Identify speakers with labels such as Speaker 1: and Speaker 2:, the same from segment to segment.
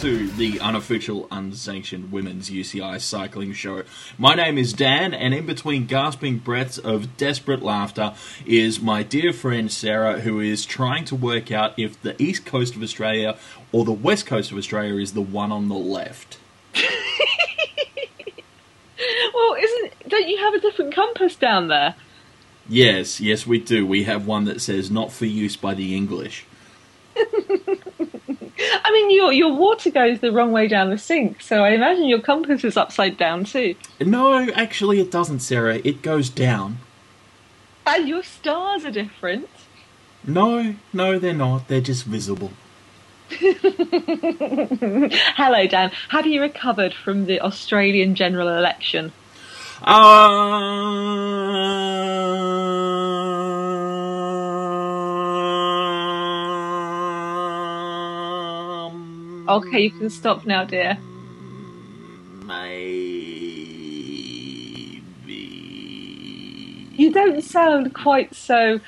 Speaker 1: Hello and welcome to the unofficial, unsanctioned women's UCI cycling show. My name is Dan, and in between gasping breaths of desperate laughter is my dear friend Sarah, who is trying to work out if the east coast of Australia or the west coast of Australia is the one on the left.
Speaker 2: Well, isn't don't you have a different compass down there?
Speaker 1: Yes, yes, we do. We have one that says not for use by the English.
Speaker 2: I mean, your your water goes the wrong way down the sink, so I imagine your compass is upside down too.
Speaker 1: No, actually, it doesn't, Sarah. It goes down.
Speaker 2: And your stars are different.
Speaker 1: No, no, they're not. They're just visible.
Speaker 2: Hello, Dan. Have you recovered from the Australian general election?
Speaker 1: Um,
Speaker 2: Okay, you can stop now, dear.
Speaker 1: Maybe.
Speaker 2: You don't sound quite so.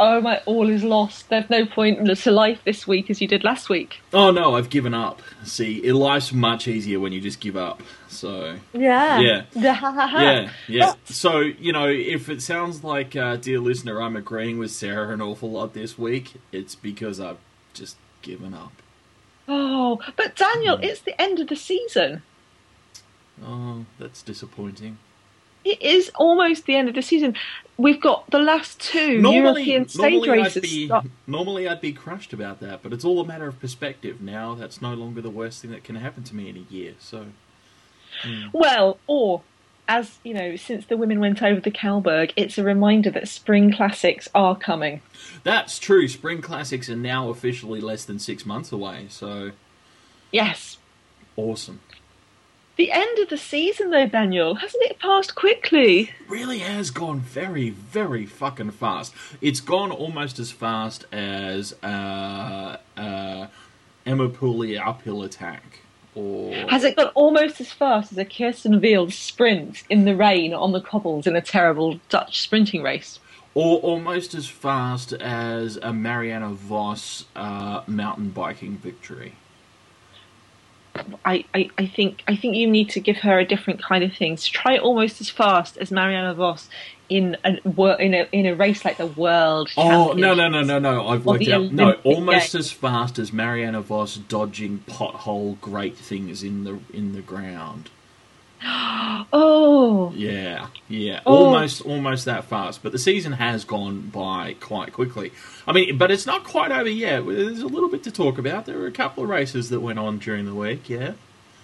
Speaker 2: Oh my, all is lost. There's no point to life this week as you did last week.
Speaker 1: Oh no, I've given up. See, it- life's much easier when you just give up. So
Speaker 2: Yeah.
Speaker 1: Yeah. Yeah, yeah. So you know, if it sounds like, uh, dear listener, I'm agreeing with Sarah an awful lot this week, it's because I've just given up.
Speaker 2: Oh, but Daniel, hmm. it's the end of the season.
Speaker 1: Oh, that's disappointing.
Speaker 2: It is almost the end of the season. We've got the last two European stage
Speaker 1: normally
Speaker 2: races.
Speaker 1: I'd be normally I'd be crushed about that, but it's all a matter of perspective. Now that's no longer the worst thing that can happen to me in a year. So hmm.
Speaker 2: Well, or as you know, since the women went over the Cauberg, it's a reminder that spring classics are coming.
Speaker 1: that's true. Spring classics are now officially less than six months away. So
Speaker 2: Yes.
Speaker 1: awesome.
Speaker 2: The end of the season, though, Daniel, hasn't it passed quickly?
Speaker 1: really has gone very, very fucking fast. It's gone almost as fast as uh, uh, Emma Pooley uphill attack. Or
Speaker 2: Has it gone almost as fast as a Kirsten Wild sprint in the rain on the cobbles in a terrible Dutch sprinting race?
Speaker 1: or almost as fast as a Marianne Vos uh, mountain biking victory.
Speaker 2: I, I, I think I think you need to give her a different kind of thing. So try almost as fast as Marianne Vos in a in a in a race like the World.
Speaker 1: Oh no no no no no! I've worked out. No, almost
Speaker 2: Games.
Speaker 1: as fast as Marianne Vos dodging pothole great things in the in the ground.
Speaker 2: Oh,
Speaker 1: Yeah, yeah,
Speaker 2: Oh.
Speaker 1: almost, almost that fast. But the season has gone by quite quickly. I mean, but it's not quite over yet. There's a little bit to talk about. There were a couple of races that went on during the week. Yeah,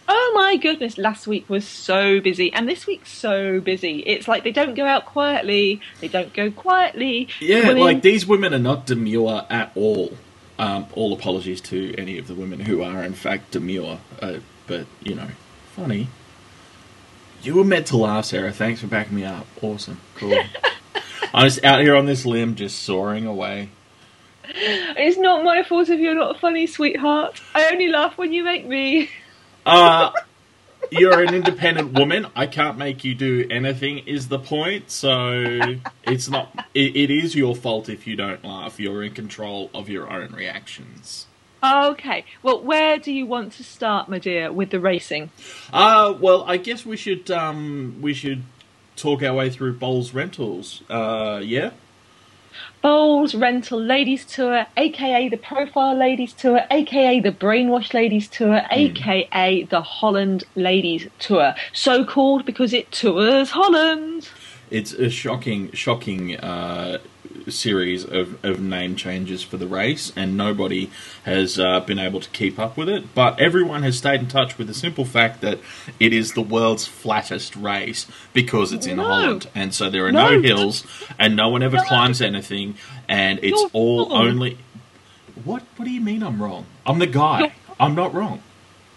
Speaker 2: oh my goodness! Last week was so busy, and this week's so busy. It's like they don't go out quietly. They don't go quietly.
Speaker 1: yeah.
Speaker 2: Women-
Speaker 1: Like these women are not demure at all. Um, all apologies to any of the women who are in fact demure. Uh, but you know, funny. You were meant to laugh, Sarah. Thanks for backing me up. Awesome, cool. I'm just out here on this limb, just soaring away.
Speaker 2: It's not my fault if you're not funny, sweetheart. I only laugh when you make me.
Speaker 1: Uh, you're an independent woman. I can't make you do anything. Is the point? So it's not. It, it is your fault if you don't laugh. You're in control of your own reactions.
Speaker 2: Okay. Well, where do you want to start, my dear, with the racing?
Speaker 1: Uh, well, I guess we should. Um, we should talk our way through Boels Rentals. Uh, yeah.
Speaker 2: Boels Rental Ladies Tour, aka the Profile Ladies Tour, aka the Brainwash Ladies Tour, aka the Holland Ladies Tour. So called because it tours Holland.
Speaker 1: It's a shocking, shocking uh, series of, of name changes for the race, and nobody has uh, been able to keep up with it. But everyone has stayed in touch with the simple fact that it is the world's flattest race because it's in
Speaker 2: No.
Speaker 1: Holland, and so there are no,
Speaker 2: No.
Speaker 1: hills, and no one ever
Speaker 2: No.
Speaker 1: climbs anything, and it's
Speaker 2: You're
Speaker 1: all
Speaker 2: wrong.
Speaker 1: only. What? What do you mean? I'm wrong. I'm the guy.
Speaker 2: You're-
Speaker 1: I'm not wrong.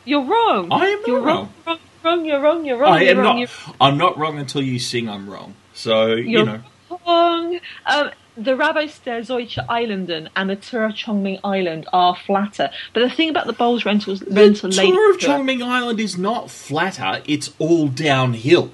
Speaker 2: You're wrong.
Speaker 1: I am not
Speaker 2: you're
Speaker 1: wrong.
Speaker 2: wrong. Wrong. You're wrong. You're wrong.
Speaker 1: I am
Speaker 2: wrong.
Speaker 1: not. I'm not wrong until you sing. I'm wrong. So you
Speaker 2: You're
Speaker 1: know.
Speaker 2: wrong. Um, the Rabo Ster Zeeuwsche Eilanden and the Tour of Chongming Island are flatter. But the thing about the Boels Rentals Rental
Speaker 1: the Tour of Chongming Island is not flatter, it's all downhill.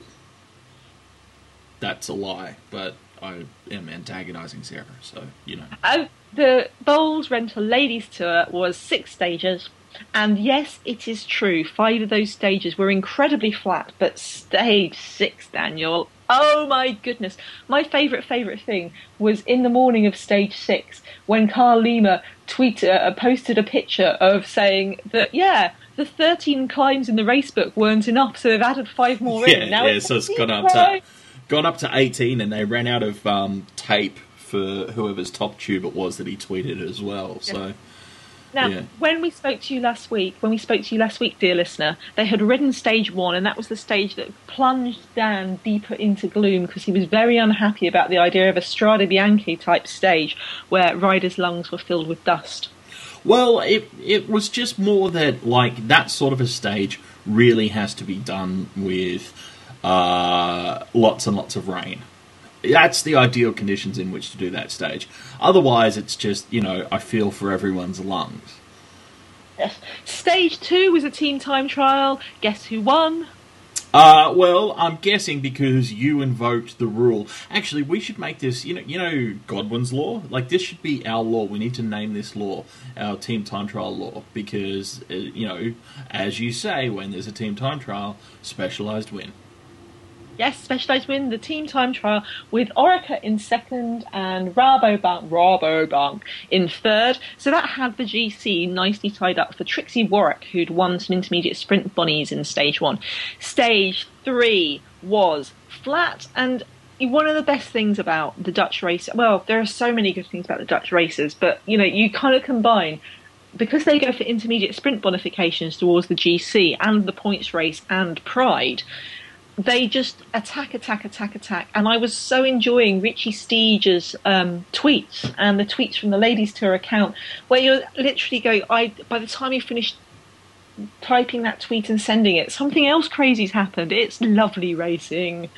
Speaker 1: That's a lie, but I am antagonizing Sarah, so, you know.
Speaker 2: Um, the Boels Rental Ladies Tour was six stages. And yes, it is true. Five of those stages were incredibly flat, but stage six, Daniel. Oh my goodness. My favourite, favourite thing was in the morning of stage six when Carl Lima tweeted, uh, posted a picture of saying that, yeah, the 13 climbs in the race book weren't enough, so they've added five more
Speaker 1: Yeah,
Speaker 2: in. Now
Speaker 1: yeah,
Speaker 2: it's
Speaker 1: so it's
Speaker 2: 14
Speaker 1: gone up to gone up to eighteen, and they ran out of um, tape for whoever's top tube it was that he tweeted as well. So
Speaker 2: Now,
Speaker 1: Yeah.
Speaker 2: when we spoke to you last week, when we spoke to you last week, dear listener, they had ridden stage one, and that was the stage that plunged Dan deeper into gloom because he was very unhappy about the idea of a Strade Bianche type stage where riders' lungs were filled with dust.
Speaker 1: Well, it it was just more that like that sort of a stage really has to be done with uh, lots and lots of rain. That's the ideal conditions in which to do that stage. Otherwise, it's just you know I feel for everyone's lungs.
Speaker 2: Yes. Stage two was a team time trial. Guess who won?
Speaker 1: Uh, well, I'm guessing because you invoked the rule. Actually, we should make this, you know, you know, Godwin's law. Like this should be our law. We need to name this law our team time trial law because, uh, you know, as you say, when there's a team time trial, specialized win.
Speaker 2: Yes, Specialized win the team time trial with Orica in second and Rabobank, Rabobank in third. So that had the GC nicely tied up for Trixi Worrack, who'd won some intermediate sprint bunnies in stage one. Stage three was flat and one of the best things about the Dutch race, well, there are so many good things about the Dutch races, but you know, you kind of combine because they go for intermediate sprint bonifications towards the GC and the points race and Pride, they just attack, attack, attack, attack. And I was so enjoying Richie Steege's um, tweets and the tweets from the ladies' tour account, where you're literally going, I by the time you finish typing that tweet and sending it, something else crazy's happened. It's lovely racing.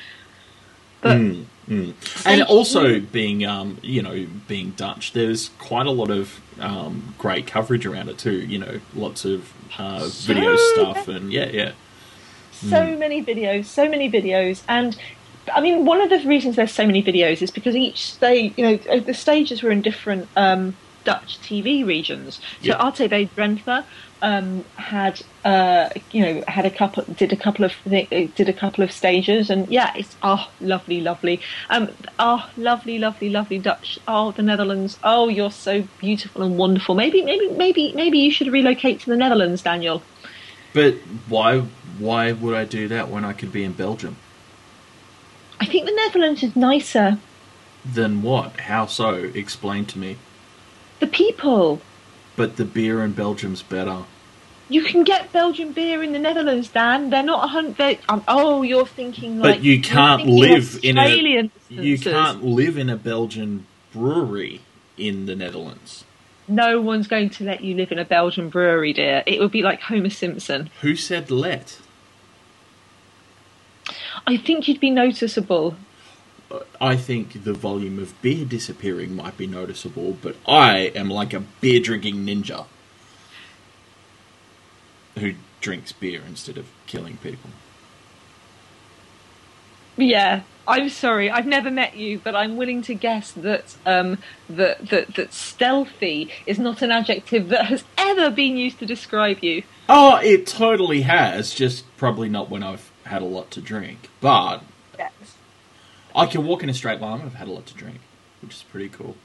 Speaker 2: But
Speaker 1: Mm, mm. And also being, um, you know, being Dutch, there's quite a lot of um, great coverage around it too. You know, lots of uh,
Speaker 2: So
Speaker 1: video stuff and yeah, yeah.
Speaker 2: So many videos, so many videos, and I mean, one of the reasons there's so many videos is because each stage, you know, the stages were in different um, Dutch TV regions. So
Speaker 1: Yeah.
Speaker 2: Drenthe um, had, uh, you know, had a couple, did a couple of, thi- did a couple of stages, and yeah, it's oh, lovely, lovely, um, oh, lovely, lovely, lovely Dutch. Oh, the Netherlands. Oh, you're so beautiful and wonderful. Maybe, maybe, maybe, maybe you should relocate to the Netherlands, Daniel.
Speaker 1: But why why would I do that when I could be in Belgium?
Speaker 2: I think the Netherlands is nicer.
Speaker 1: Than what? How so? Explain to me.
Speaker 2: The people.
Speaker 1: But the beer in Belgium's better.
Speaker 2: You can get Belgian beer in the Netherlands, Dan. They're not a hundred. Um, oh, you're thinking like.
Speaker 1: But you can't live in a you can't live in a Belgian brewery in the Netherlands.
Speaker 2: No one's going to let you live in a Belgian brewery, dear. It would be like Homer Simpson.
Speaker 1: Who said let?
Speaker 2: I think you'd be noticeable.
Speaker 1: I think the volume of beer disappearing might be noticeable, but I am like a beer drinking ninja who drinks beer instead of killing people.
Speaker 2: Yeah, I'm sorry. I've never met you, but I'm willing to guess that um, that that that stealthy is not an adjective that has ever been used to describe you.
Speaker 1: Oh, it totally has, just probably not when I've had a lot to drink. But
Speaker 2: Yes.
Speaker 1: I can walk in a straight line I've had a lot to drink, which is pretty cool.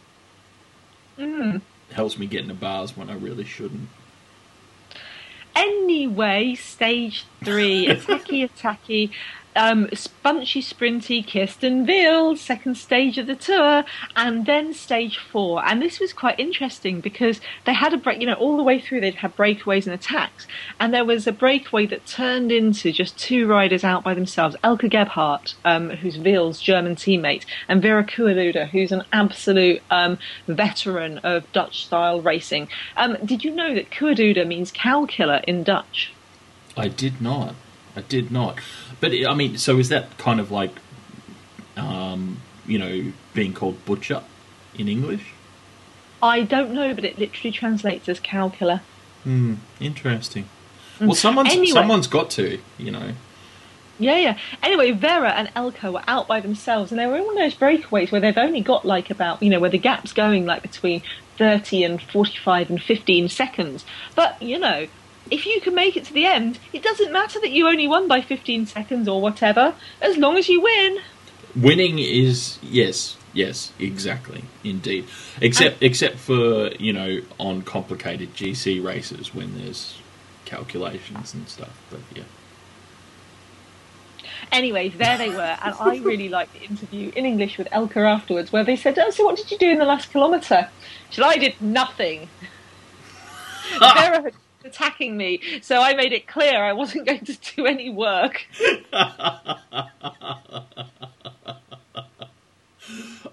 Speaker 2: Mm.
Speaker 1: Helps me get into bars when I really shouldn't.
Speaker 2: Anyway, stage three, attacky, attacky, um, spunchy, sprinty, Kirsten Wild, second stage of the tour, and then stage four. And this was quite interesting because they had a break, you know, all the way through they'd had breakaways and attacks, and there was a breakaway that turned into just two riders out by themselves Elke Gebhardt, um, who's Wild's German teammate, and Vera Koedooder, who's an absolute um, veteran of Dutch style racing. Um, did you know that Koedooder means cow killer in Dutch?
Speaker 1: I did not. I did not. But I mean, so is that kind of like, um, you know, being called butcher in English?
Speaker 2: I don't know, but it literally translates as cow killer.
Speaker 1: Hmm. Interesting. Well, someone's
Speaker 2: Anyway.
Speaker 1: someone's got to, you know.
Speaker 2: Yeah, yeah. Anyway, Vera and Elke were out by themselves, and they were in one of those breakaways where they've only got like about, you know, where the gap's going like between 30 and 45 and 15 seconds. But, you know, if you can make it to the end, it doesn't matter that you only won by 15 seconds or whatever, as long as you win.
Speaker 1: Winning is yes, yes, exactly, indeed. Except except for you know on complicated GC races when there's calculations and stuff. But yeah.
Speaker 2: Anyways, there they were, and I really liked the interview in English with Elke afterwards, where they said, "Oh, so what did you do in the last kilometre?" She said, "I did nothing." Vera had attacking me, so I made it clear I wasn't going to do any work.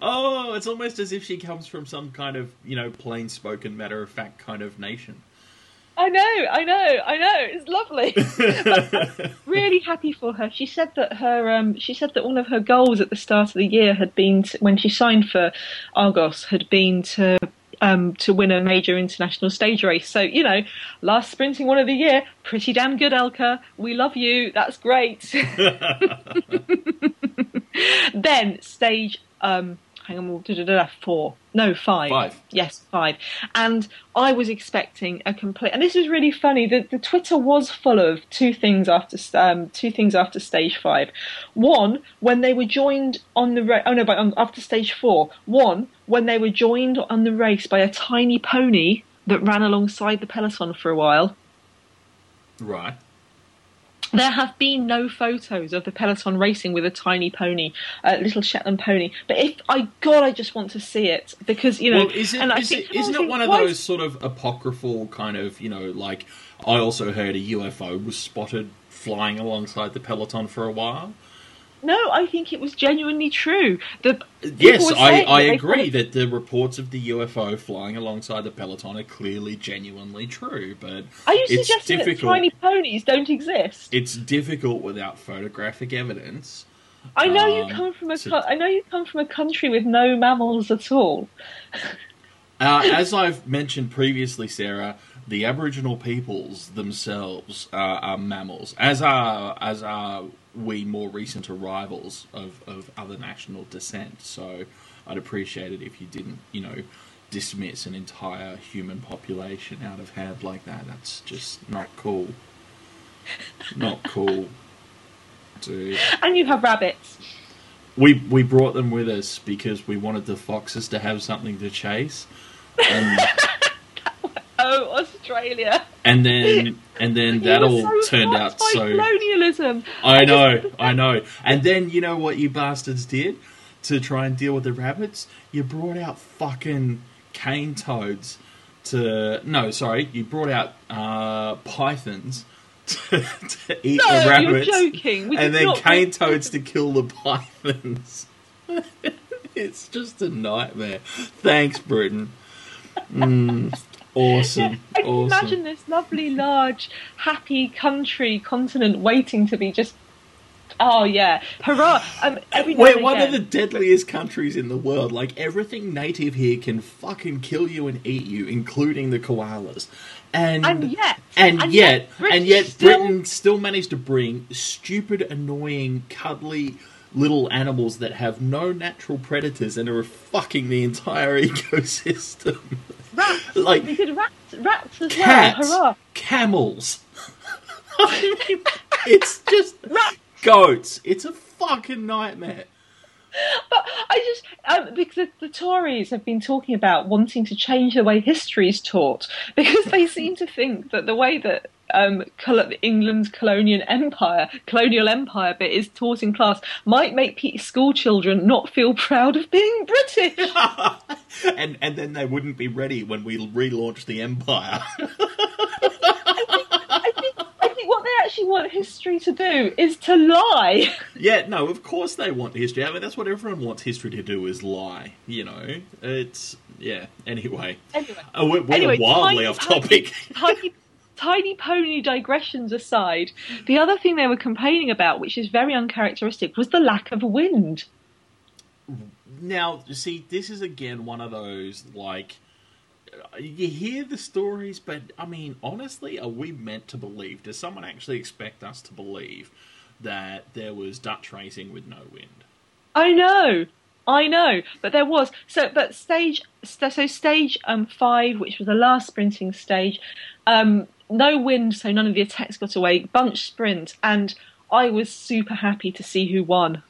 Speaker 1: oh, it's almost as if she comes from some kind of, you know, plain spoken, matter of fact kind of nation.
Speaker 2: I know, I know, I know. It's lovely. really happy for her. She said that her, um, she said that one of her goals at the start of the year had been to, when she signed for Argos had been to um, to win a major international stage race. So, you know, last sprinting one of the year, pretty damn good, Elke. We love you. That's great. then stage, um, hang on, da, da, da, four. No, five.
Speaker 1: Five.
Speaker 2: Yes, five. And I was expecting a complete. And this is really funny. The, the Twitter was full of two things after um, two things after stage five. One, when they were joined on the ra- oh no, but um, after stage four. One, when they were joined on the race by a tiny pony that ran alongside the peloton for a while.
Speaker 1: Right.
Speaker 2: There have been no photos of the peloton racing with a tiny pony, a little Shetland pony. But if I God, I just want to see it because you know.
Speaker 1: Well, is it,
Speaker 2: and I
Speaker 1: is
Speaker 2: think
Speaker 1: it, isn't it one of those sort of apocryphal kind of, you know, like I also heard a UFO was spotted flying alongside the peloton for a while?
Speaker 2: No, I think it was genuinely true. The
Speaker 1: Yes, I, I
Speaker 2: that
Speaker 1: agree that the reports of the UFO flying alongside the peloton are clearly genuinely true, but
Speaker 2: Are you
Speaker 1: it's
Speaker 2: suggesting that tiny ponies don't exist?
Speaker 1: It's difficult without photographic evidence.
Speaker 2: I know you
Speaker 1: um,
Speaker 2: come from a I know you come from a country with no mammals at all.
Speaker 1: Uh, as I've mentioned previously, Sarah, the Aboriginal peoples themselves uh, are mammals, as are as are we more recent arrivals of, of other national descent. So I'd appreciate it if you didn't, you know, dismiss an entire human population out of hand like that. That's just not cool. Not cool, dude.
Speaker 2: And you have rabbits.
Speaker 1: We we brought them with us because we wanted the foxes to have something to chase. And
Speaker 2: Oh, Australia!
Speaker 1: and then and then that all
Speaker 2: so
Speaker 1: turned out so
Speaker 2: colonialism.
Speaker 1: I know, I know. And then you know what you bastards did to try and deal with the rabbits? You brought out fucking cane toads to no, sorry, you brought out uh, pythons to, to eat
Speaker 2: No,
Speaker 1: the
Speaker 2: you're
Speaker 1: rabbits.
Speaker 2: joking. We
Speaker 1: and then
Speaker 2: not
Speaker 1: cane toads to kill the pythons. it's just a nightmare. Thanks, Britain. Mm, awesome.
Speaker 2: I can
Speaker 1: awesome.
Speaker 2: imagine this lovely, large, happy country, continent waiting to be just. Oh yeah, hurrah! Um,
Speaker 1: We're one of the deadliest countries in the world. Like everything native here can fucking kill you and eat you, including the koalas. And
Speaker 2: And yet,
Speaker 1: and,
Speaker 2: and
Speaker 1: yet,
Speaker 2: yet
Speaker 1: and yet,
Speaker 2: still-
Speaker 1: Britain still managed to bring stupid, annoying, cuddly little animals that have no natural predators and are fucking the entire ecosystem.
Speaker 2: rats.
Speaker 1: like-
Speaker 2: we did rats, rats as
Speaker 1: Cats,
Speaker 2: well. Hurrah!
Speaker 1: camels. It's just
Speaker 2: Rats.
Speaker 1: goats. It's a fucking nightmare.
Speaker 2: But I just um, because the, the Tories have been talking about wanting to change the way history is taught because they seem to think that the way that um, col- England's colonial empire, colonial empire bit is taught in class might make school children not feel proud of being British.
Speaker 1: and and then they wouldn't be ready when we relaunch the empire.
Speaker 2: I think what they actually want history to do is to lie.
Speaker 1: yeah, no, of course they want history. I mean, that's what everyone wants history to do is lie. You know, it's yeah. Anyway,
Speaker 2: Anyway,
Speaker 1: oh, we're, we're
Speaker 2: Anyway,
Speaker 1: wildly off topic.
Speaker 2: Tiny pony digressions aside, the other thing they were complaining about, which is very uncharacteristic, was the lack of wind.
Speaker 1: now, you see, this is again one of those like you hear the stories, but I mean, honestly, are we meant to believe? Does someone actually expect us to believe that there was Dutch racing with no wind?
Speaker 2: I know, I know, but there was so. But stage so stage um five, which was the last sprinting stage, um, no wind, so none of the attacks got away. Bunch sprint, and I was super happy to see who won.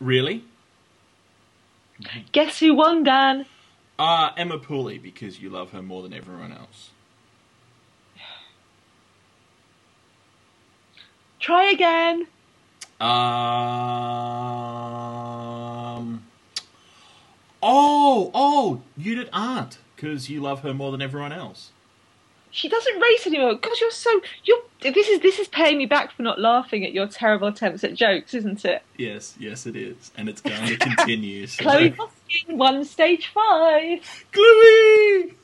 Speaker 1: Really?
Speaker 2: Guess who won, Dan?
Speaker 1: Uh, Emma Pooley, because you love her more than everyone else.
Speaker 2: Try again.
Speaker 1: Um. Oh, oh, Judith Arndt, because you love her more than everyone else.
Speaker 2: She doesn't race anymore because you're so you're. This is this is paying me back for not laughing at your terrible attempts at jokes, isn't it?
Speaker 1: Yes, yes, it is, and it's going to continue. so-
Speaker 2: Chloe Hosking won stage five.
Speaker 1: Chloe!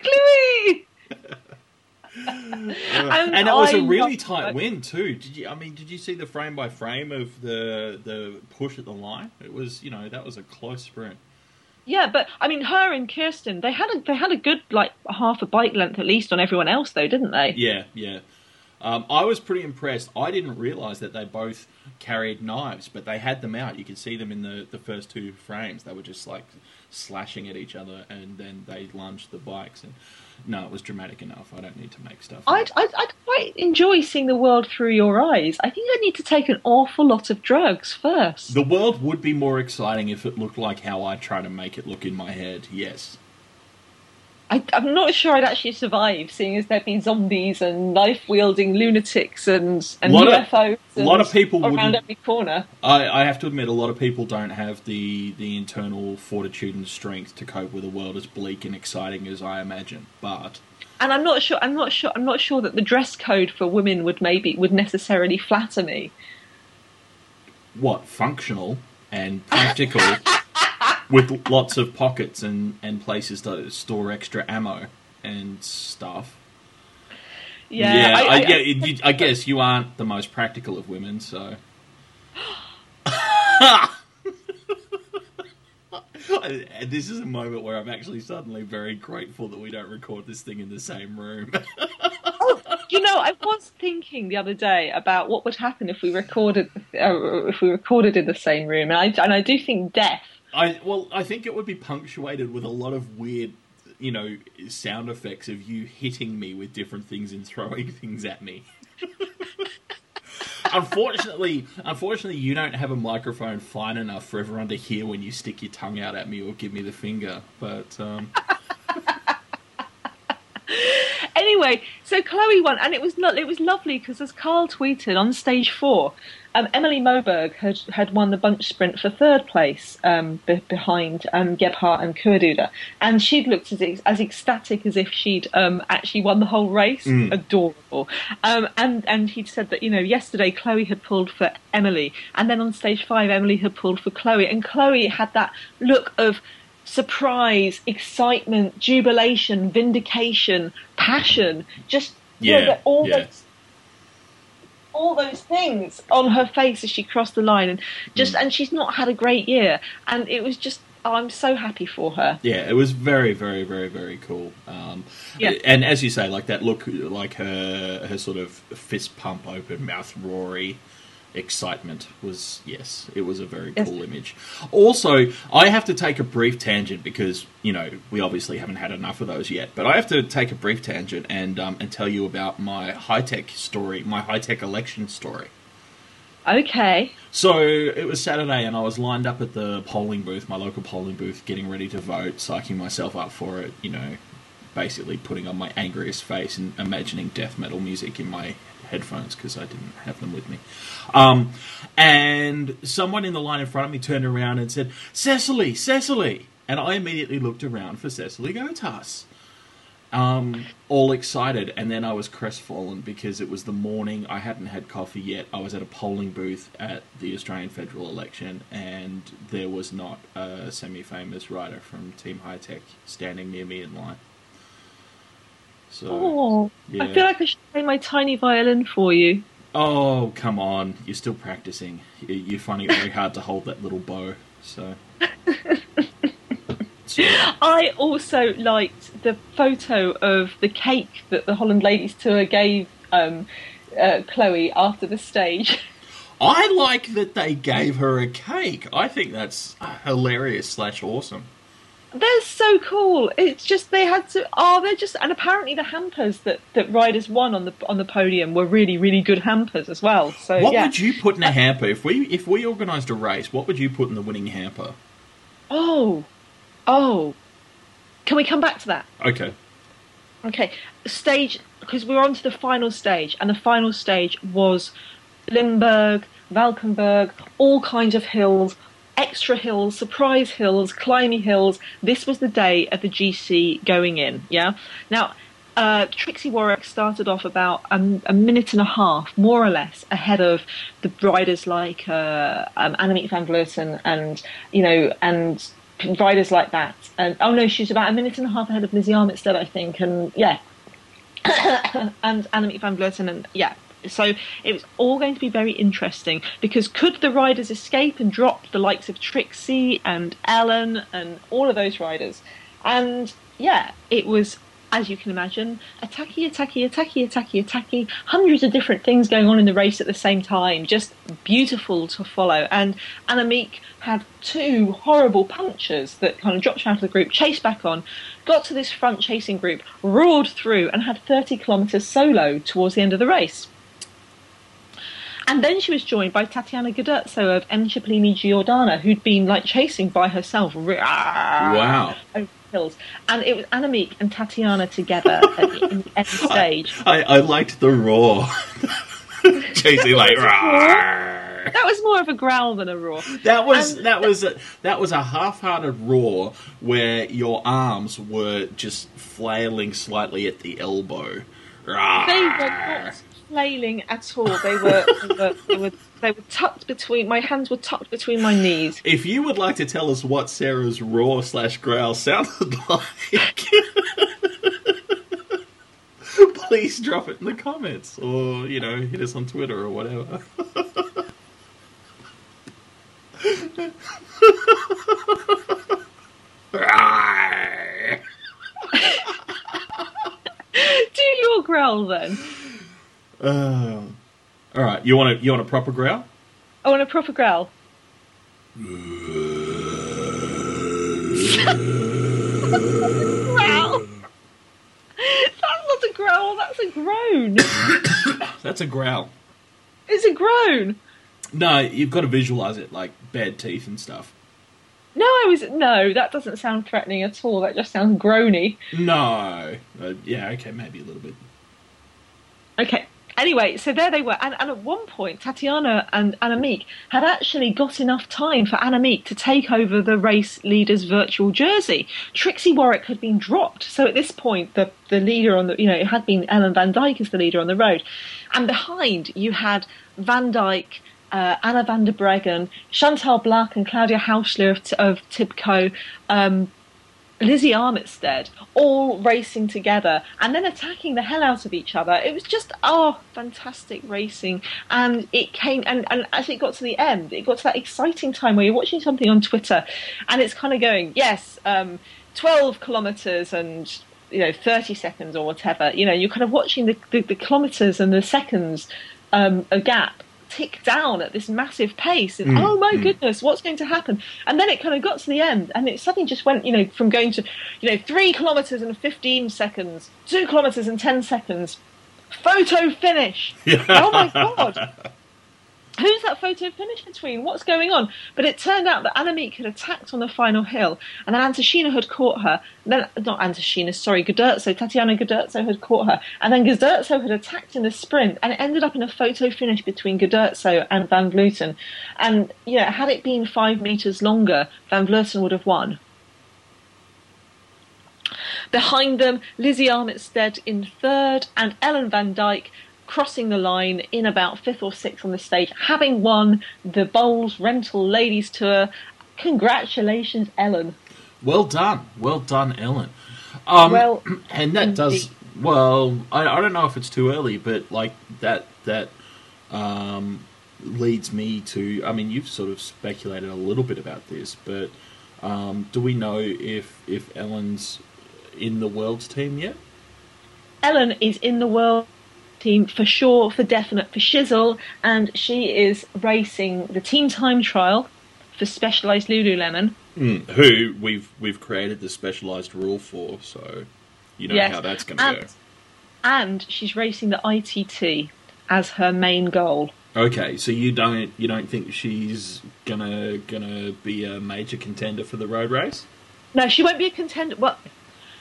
Speaker 2: Chloe.
Speaker 1: and it was
Speaker 2: I
Speaker 1: a really tight win too. Did you? I mean, did you see the frame by frame of the the push at the line? It was, you know, that was a close sprint.
Speaker 2: Yeah, but I mean, her and Kirsten, they had a they had a good like half a bike length at least on everyone else, though, didn't they?
Speaker 1: Yeah, yeah. Um, I was pretty impressed. I didn't realize that they both carried knives, but they had them out. You could see them in the, the first two frames. They were just like slashing at each other, and then they lunged the bikes. And no, it was dramatic enough. I don't need to make stuff.
Speaker 2: I'd. I'd, I'd quite enjoy seeing the world through your eyes. I think I'd need to take an awful lot of drugs first.
Speaker 1: The world would be more exciting if it looked like how I try to make it look in my head. Yes.
Speaker 2: I, I'm not sure I'd actually survive, seeing as there'd be zombies and knife wielding lunatics and, and
Speaker 1: Lot of-
Speaker 2: UFOs
Speaker 1: a lot
Speaker 2: and
Speaker 1: of people
Speaker 2: around every corner.
Speaker 1: I, I have to admit, a lot of people don't have the, the internal fortitude and strength to cope with a world as bleak and exciting as I imagine. But
Speaker 2: And I'm not sure. I'm not sure. I'm not sure that the dress code for women would maybe would necessarily flatter me.
Speaker 1: what functional and practical, with lots of pockets and, and places to store extra ammo and stuff.
Speaker 2: Yeah,
Speaker 1: I,
Speaker 2: I, I,
Speaker 1: yeah, you, I guess you aren't the most practical of women, so. This is a moment where I'm actually suddenly very grateful that we don't record this thing in the same room.
Speaker 2: you know, I was thinking the other day about what would happen if we recorded uh, if we recorded in the same room, and I and I do think death.
Speaker 1: I well, I think it would be punctuated with a lot of weird, you know, sound effects of you hitting me with different things and throwing things at me. unfortunately, unfortunately, you don't have a microphone fine enough for everyone to hear when you stick your tongue out at me or give me the finger. But um,
Speaker 2: Anyway, so Chloe won, and it was not. It was lovely because as Carl tweeted on stage four, um, Emilie Moberg had had won the bunch sprint for third place um, be- behind um, Gebhardt and Koedooder, and she'd looked as as ecstatic as if she'd um, actually won the whole race.
Speaker 1: Mm.
Speaker 2: Adorable. Um, and and he'd said that you know yesterday Chloe had pulled for Emily, and then on stage five Emily had pulled for Chloe, and Chloe had that look of surprise, excitement, jubilation, vindication, passion, just you know,
Speaker 1: Yeah,
Speaker 2: all
Speaker 1: yeah.
Speaker 2: All those things on her face as she crossed the line and just
Speaker 1: Mm.
Speaker 2: and she's not had a great year and it was just oh, I'm so happy for her.
Speaker 1: yeah, it was very, very, very, very cool. Um,
Speaker 2: Yeah.
Speaker 1: And as you say, like that look, like her her sort of fist pump open, mouth roary excitement was yes, it was a very
Speaker 2: Yes.
Speaker 1: cool image. Also, I have to take a brief tangent because you know we obviously haven't had enough of those yet. But I have to take a brief tangent and um, and tell you about my high tech story, my high tech election story.
Speaker 2: Okay.
Speaker 1: So it was Saturday, and I was lined up at the polling booth, my local polling booth, getting ready to vote, psyching myself up for it. You know, basically putting on my angriest face and imagining death metal music in my headphones because I didn't have them with me. Um, and someone in the line in front of me turned around and said, "Cecily, Cecily," and I immediately looked around for Cecily Gotas um, all excited, and then I was crestfallen because it was the morning. I hadn't had coffee yet. I was at a polling booth at the Australian federal election, and there was not a semi-famous writer from Team High Tech standing near me in line. So,
Speaker 2: Oh,
Speaker 1: yeah.
Speaker 2: I feel like I should play my tiny violin for you.
Speaker 1: oh come on, you're still practicing. You- You're finding it very hard to hold that little bow. So, So,
Speaker 2: I also liked the photo of the cake that the Holland Ladies Tour gave um, uh, Chloe after the stage.
Speaker 1: I like that they gave her a cake. I think that's hilarious slash awesome.
Speaker 2: They're so cool. It's just they had to. Oh, they're just and apparently the hampers that, that riders won on the on the podium were really really good hampers as well. So
Speaker 1: What
Speaker 2: yeah.
Speaker 1: would you put in a hamper if we if we organised a race? What would you put in the winning hamper?
Speaker 2: Oh, oh. Can we come back to that?
Speaker 1: Okay.
Speaker 2: Okay, stage because we're on to the final stage, and the final stage was Limburg, Valkenburg, all kinds of hills, extra hills, surprise hills, climby hills. This was the day of the GC going in. Yeah. Now, uh, Trixi Worrack started off about a, a minute and a half, more or less, ahead of the riders like uh, um, Annemiek van Vleuten and you know and riders like that. And oh no, she's about a minute and a half ahead of Lizzie Armitstead, I think. And yeah, and Annemiek van Vleuten, and yeah. So it was all going to be very interesting because could the riders escape and drop the likes of Trixi and Ellen and all of those riders? And yeah, it was, as you can imagine, attacky, attacky, attacky, attacky, attacky, hundreds of different things going on in the race at the same time. Just beautiful to follow. And Annemiek had two horrible punctures that kind of dropped her out of the group, chased back on, got to this front chasing group, roared through, and had 30 kilometres solo towards the end of the race. And then she was joined by Tatiana Guderzo of M. Cipollini Giordana, who'd been like chasing by herself.
Speaker 1: Wow.
Speaker 2: Over hills. And it was Annemiek and Tatiana together at the, in the end stage.
Speaker 1: I, I liked the roar. Chasing like.
Speaker 2: That was more of a growl than a roar.
Speaker 1: That was
Speaker 2: And-
Speaker 1: that was a, that was a half-hearted roar where your arms were just flailing slightly at the elbow.
Speaker 2: They were not flailing at all. They were, they were, they were, they were tucked between, my hands were tucked between my knees.
Speaker 1: If you would like to tell us what Sarah's roar slash growl sounded like, please drop it in the comments or, you know, hit us on Twitter or whatever.
Speaker 2: Do your growl then.
Speaker 1: Uh, all right, you want a you want a proper growl?
Speaker 2: I want a proper growl. growl. That's not a growl, that's a groan.
Speaker 1: That's a growl.
Speaker 2: It's a groan.
Speaker 1: No, you've got to visualize it like bad teeth and stuff.
Speaker 2: No, I was no. That doesn't sound threatening at all. That just sounds groany.
Speaker 1: No, uh, yeah, okay, maybe a little bit.
Speaker 2: Okay. Anyway, so there they were, and, and at one point, Tatiana and Annemiek had actually got enough time for Annemiek to take over the race leader's virtual jersey. Trixi Worrack had been dropped, so at this point, the the leader on the you know it had been Ellen Van Dijk as the leader on the road, and behind you had Van Dijk. Uh, Anna van der Breggen, Chantal Blaak, and Claudia Hausler of, of Tibco, um, Lizzie Armitstead all racing together and then attacking the hell out of each other. It was just oh fantastic racing and it came and, and as it got to the end, it got to that exciting time where you're watching something on Twitter and it's kind of going, yes, um, twelve kilometres and you know, thirty seconds or whatever. You know, you're kind of watching the, the, the kilometres and the seconds um, a gap tick down at this massive pace and
Speaker 1: Mm,
Speaker 2: oh my
Speaker 1: mm.
Speaker 2: goodness what's going to happen? And then it kind of got to the end and it suddenly just went you know from going to you know three kilometers and 15 seconds two kilometers and 10 seconds. Photo finish oh my god who's that photo finish between? What's going on? But it turned out that Annemiek had attacked on the final hill and then Antoshina had caught her. Then not Antoshina sorry Guderzo Tatiana Guderzo had caught her. And then Guderzo had attacked in the sprint and it ended up in a photo finish between Guderzo and Van Vleuten. And know had it been five metres longer Van Vleuten would have won. Behind them, Lizzie Armitstead in third and Ellen Van Dijk crossing the line in about fifth or sixth on the stage, having won the Boels Rental Ladies Tour. Congratulations, Ellen.
Speaker 1: Well done, well done, Ellen. Um,
Speaker 2: Well,
Speaker 1: and that does well. I, I don't know if it's too early, but like that that um, leads me to. I mean, you've sort of speculated a little bit about this, but um, do we know if if Ellen's in the world's team yet?
Speaker 2: Ellen is in the world team for sure, for definite, for shizzle, and she is racing the team time trial for Specialized Lululemon.
Speaker 1: Mm, who we've we've created the specialized rule for, so you know
Speaker 2: Yes.
Speaker 1: how that's going to
Speaker 2: And, and she's racing the ITT as her main goal.
Speaker 1: Okay, so you don't you don't think she's gonna gonna be a major contender for the road race?
Speaker 2: No, she won't be a contender. Well,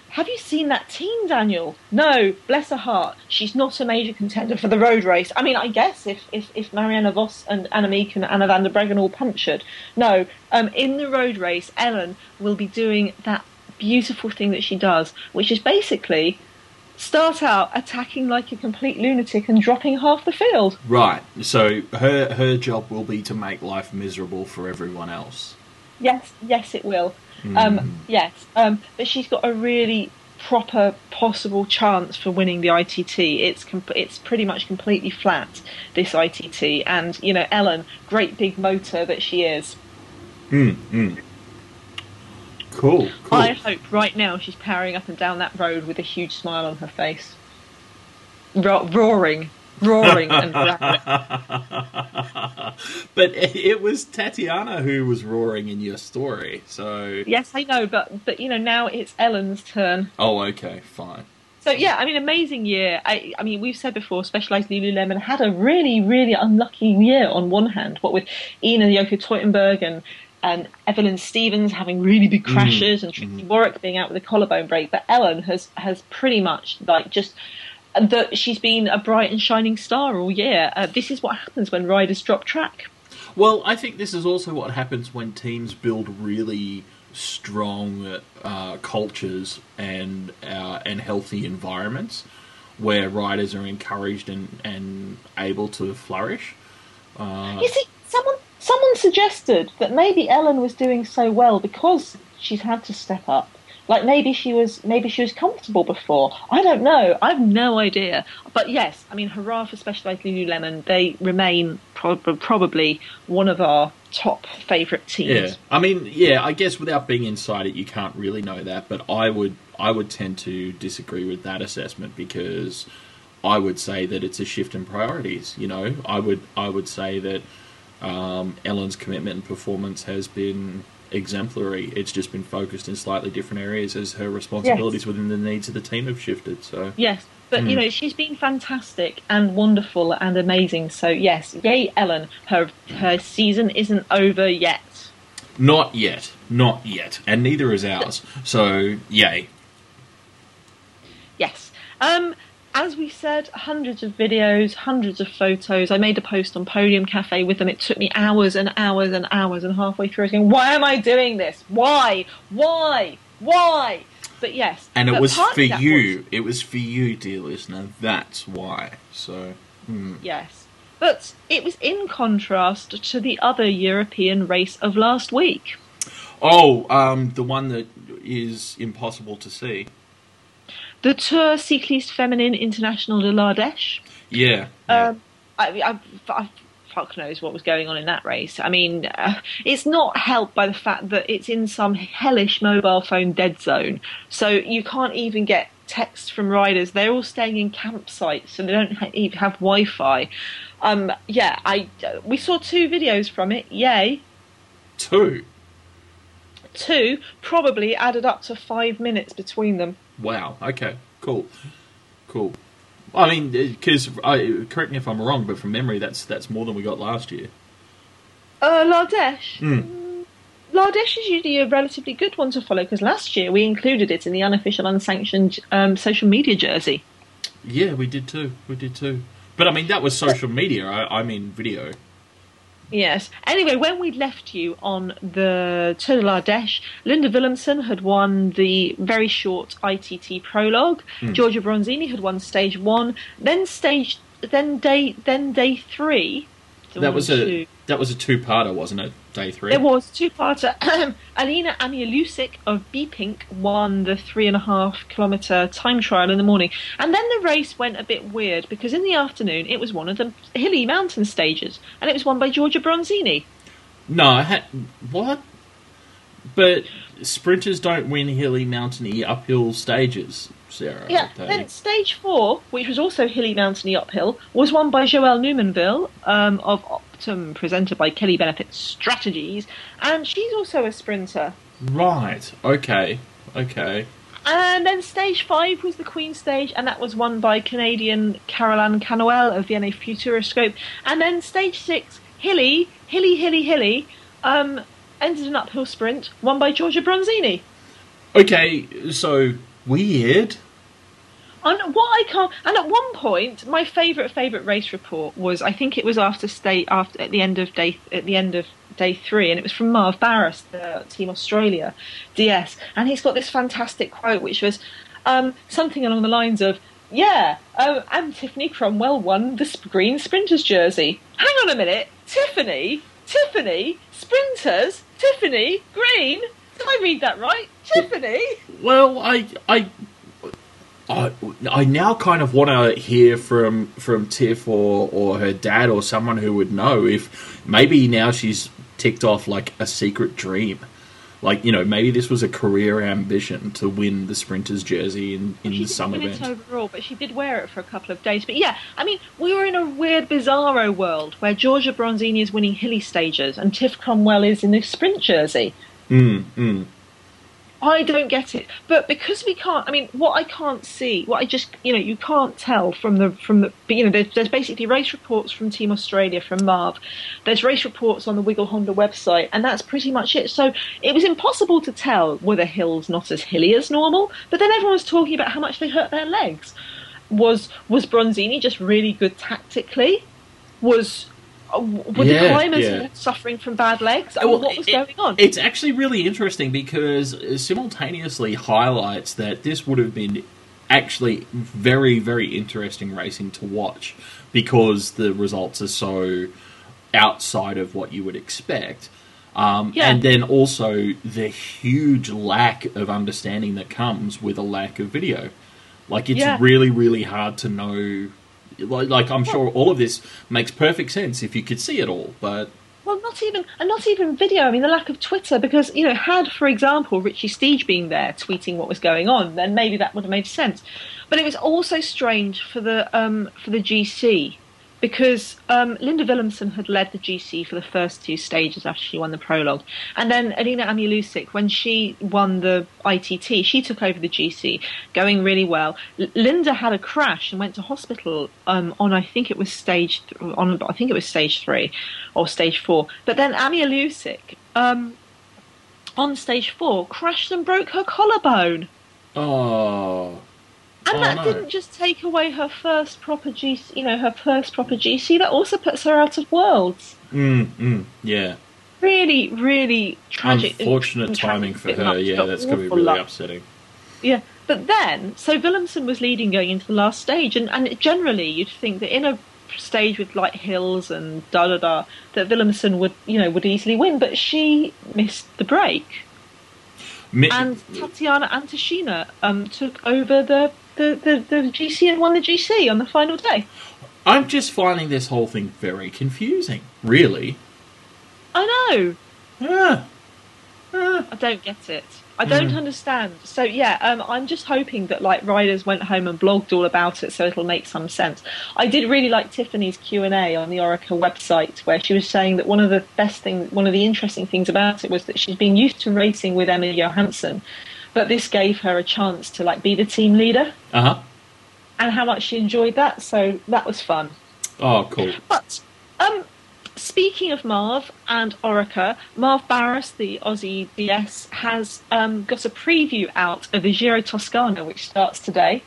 Speaker 2: have you seen that team, Daniel? No, bless her heart. She's not a major contender for the road race. I mean, I guess if, if, if Marianne Vos and Annemiek and Anna van der Breggen all punctured. No, um, in the road race, Ellen will be doing that beautiful thing that she does, which is basically start out attacking like a complete lunatic and dropping half the field.
Speaker 1: Right. So her her job will be to make life miserable for everyone else.
Speaker 2: Yes, yes, it will. Um, yes, um, but she's got a really proper possible chance for winning the ITT. It's com- it's pretty much completely flat this ITT, and you know Ellen, great big motor that she is.
Speaker 1: Cool. Cool.
Speaker 2: I hope right now she's powering up and down that road with a huge smile on her face, Ro- roaring, roaring and rattling.
Speaker 1: But it was Tatiana who was roaring in your story. So
Speaker 2: Yes, I know, but but you know now it's Ellen's turn.
Speaker 1: oh, okay, fine.
Speaker 2: So yeah, I mean, amazing year. I, I mean, we've said before, Specialized Lululemon had a really, really unlucky year on one hand. What with Ian and Yoko Teutenberg and and Evelyn Stevens having really big mm-hmm, crashes and mm-hmm. Tracy Warwick being out with a collarbone break, but Ellen has has pretty much like just. That she's been a bright and shining star all year. Uh, this is what happens when riders drop track.
Speaker 1: Well, I think this is also what happens when teams build really strong uh, cultures and uh, and healthy environments where riders are encouraged and, and able to flourish. Uh,
Speaker 2: You see, someone someone suggested that maybe Ellen was doing so well because she's had to step up. Like maybe she was maybe she was comfortable before. I don't know. I have no idea. But yes, I mean, hurrah for Specialized Lululemon. They remain prob- probably one of our top favourite teams.
Speaker 1: Yeah, I mean, yeah, I guess without being inside it, you can't really know that. But I would, I would tend to disagree with that assessment because I would say that it's a shift in priorities. You know, I would, I would say that um, Ellen's commitment and performance has been exemplary. It's just been focused in slightly different areas as her responsibilities within the needs of the team have shifted. So
Speaker 2: Yes, but you
Speaker 1: Mm.
Speaker 2: know she's been fantastic and wonderful and amazing. So yes, yay, Ellen. Her her season isn't over yet.
Speaker 1: not yet, not yet, and neither is ours. So yay.
Speaker 2: Yes. Um, as we said, hundreds of videos, hundreds of photos. I made a post on Podium Cafe with them. It took me hours and hours and hours, and halfway through, I was going, "Why am I doing this? Why? Why? Why?" But yes,
Speaker 1: And it was for you. It was for you, dear listener. That's why. So, hmm.
Speaker 2: yes, but it was in contrast to the other European race of last week.
Speaker 1: oh, um, the one that is impossible to see.
Speaker 2: The Tour Cycliste Féminine International de l'Ardèche.
Speaker 1: Yeah. yeah.
Speaker 2: Um, I, I, I, fuck knows what was going on in that race. I mean, uh, it's not helped by the fact that it's in some hellish mobile phone dead zone, so you can't even get texts from riders. They're all staying in campsites, so they don't ha- even have Wi-Fi. Um, yeah, I uh, we saw two videos from it. Yay,
Speaker 1: Two.
Speaker 2: two probably added up to five minutes between them.
Speaker 1: Wow. Okay. Cool. Cool. I mean, because correct me if I'm wrong, but from memory, that's that's more than we got last year.
Speaker 2: Uh, L'Ardèche.
Speaker 1: Hmm.
Speaker 2: L'Ardèche is usually a relatively good one to follow because last year we included it in the unofficial, unsanctioned um, social media jersey.
Speaker 1: Yeah, we did too. We did too. But I mean, that was social media. I, I mean, video.
Speaker 2: Yes. Anyway, when we left you on the Tour de l'Ardèche, Linda Villumsen had won the very short ITT prologue. Hmm. Giorgia Bronzini had won stage one. Then stage, then day, then day three.
Speaker 1: That was a
Speaker 2: two,
Speaker 1: that was a two-parter, wasn't it? Day three.
Speaker 2: It was two-parter. Um, Alena Amialiusik of BePink won the three and a half kilometre time trial in the morning, and then the race went a bit weird because in the afternoon it was one of the hilly mountain stages, and it was won by Giorgia Bronzini.
Speaker 1: No, I had what? But sprinters don't win hilly, mountainy, uphill stages. Sarah.
Speaker 2: Yeah, then stage four, which was also hilly, mountainy, uphill, was won by Joelle Numainville um, of Optum, presented by Kelly Benefit Strategies, and she's also a sprinter.
Speaker 1: Right. Okay. Okay.
Speaker 2: And then stage five was the Queen stage, and that was won by Canadian Caroline Canuel of Vienne Futuroscope. And then stage six, hilly, hilly, hilly, hilly, um, ended an uphill sprint, won by Giorgia Bronzini.
Speaker 1: Okay. So weird.
Speaker 2: And what I can't, and at one point, my favourite favourite race report was I think it was after state after at the end of day at the end of day three, and it was from Marv Barras, the Team Australia DS, and he's got this fantastic quote which was um, something along the lines of. Yeah, um, and Tiffany Cromwell won the green sprinters jersey. Hang on a minute, Tiffany, Tiffany, sprinters, Tiffany, green. Did I read that right? Tiffany.
Speaker 1: Well, I, I, I, I now kind of want to hear from from Tiff or or her dad or someone who would know if maybe now she's ticked off like a secret dream. Like you know, maybe this was a career ambition to win the sprinters jersey in, in
Speaker 2: she
Speaker 1: the
Speaker 2: didn't
Speaker 1: summer
Speaker 2: win it
Speaker 1: event.
Speaker 2: overall, but she did wear it for a couple of days. But yeah, I mean, we were in a weird, bizarro world where Giorgia Bronzini is winning hilly stages and Tiff Cromwell is in a sprint jersey.
Speaker 1: Mm, mm.
Speaker 2: I don't get it, but because we can't, I mean, what I can't see, what I just, you know, you can't tell from the from the, you know, there's, there's basically race reports from Team Australia from Marv, there's race reports on the Wiggle Honda website, and that's pretty much it. So it was impossible to tell were the hills not as hilly as normal, but then everyone was talking about how much they hurt their legs. Was was Bronzini just really good tactically? Was uh, were the climbers
Speaker 1: yeah.
Speaker 2: suffering from bad legs? I mean,
Speaker 1: Well,
Speaker 2: what was
Speaker 1: it-
Speaker 2: going on?
Speaker 1: It's actually really interesting because it simultaneously highlights that this would have been actually very, very interesting racing to watch because the results are so outside of what you would expect. Um,
Speaker 2: Yeah.
Speaker 1: And then also the huge lack of understanding that comes with a lack of video. Like, it's
Speaker 2: Yeah.
Speaker 1: really, really hard to know. Like, I'm sure all of this makes perfect sense if you could see it all, but
Speaker 2: Well, not even, and not even video. I mean, the lack of Twitter, because you know, had, for example, Richie Steege been there tweeting what was going on, then maybe that would have made sense. But it was also strange for the um, for the GC because um, Linda Villumsen had led the GC for the first two stages after she won the prologue, and then Alena Amialiusik, when she won the ITT, she took over the GC, going really well. L- Linda had a crash and went to hospital um, on I think it was stage th- on I think it was stage three or stage four, but then Amialiusik um, on stage four crashed and broke her collarbone.
Speaker 1: oh,
Speaker 2: And
Speaker 1: Oh,
Speaker 2: that
Speaker 1: no.
Speaker 2: didn't just take away her first proper GC, you know, her first proper GC. That also puts her out of worlds.
Speaker 1: mm, mm, yeah.
Speaker 2: Really, really tragic.
Speaker 1: Unfortunate timing for her. Yeah, that's going to be really
Speaker 2: luck.
Speaker 1: upsetting.
Speaker 2: Yeah, but then, so Villumsen was leading going into the last stage, and, and generally you'd think that in a stage with like hills and da da da, that Villumsen would, you know, would easily win, but she missed the break.
Speaker 1: Mi-
Speaker 2: And Tatiana Antoshina um, took over the, the, the, the GC and won the GC on the final day.
Speaker 1: I'm just finding this whole thing very confusing. Really?
Speaker 2: I know.
Speaker 1: Yeah. Yeah.
Speaker 2: I don't get it. I don't hmm. understand. So yeah, um, I'm just hoping that like riders went home and blogged all about it, so it'll make some sense. I did really like Tiffany's Q and A on the Orica website, where she was saying that one of the best things, one of the interesting things about it was that she's been used to racing with Emma Johansson, but this gave her a chance to like be the team leader,
Speaker 1: Uh huh.
Speaker 2: and how much she enjoyed that. So that was fun.
Speaker 1: Oh, cool.
Speaker 2: But um, speaking of Marv and Orica, Marv Barras, the Aussie DS, has um, got a preview out of the Giro Toscana, which starts today.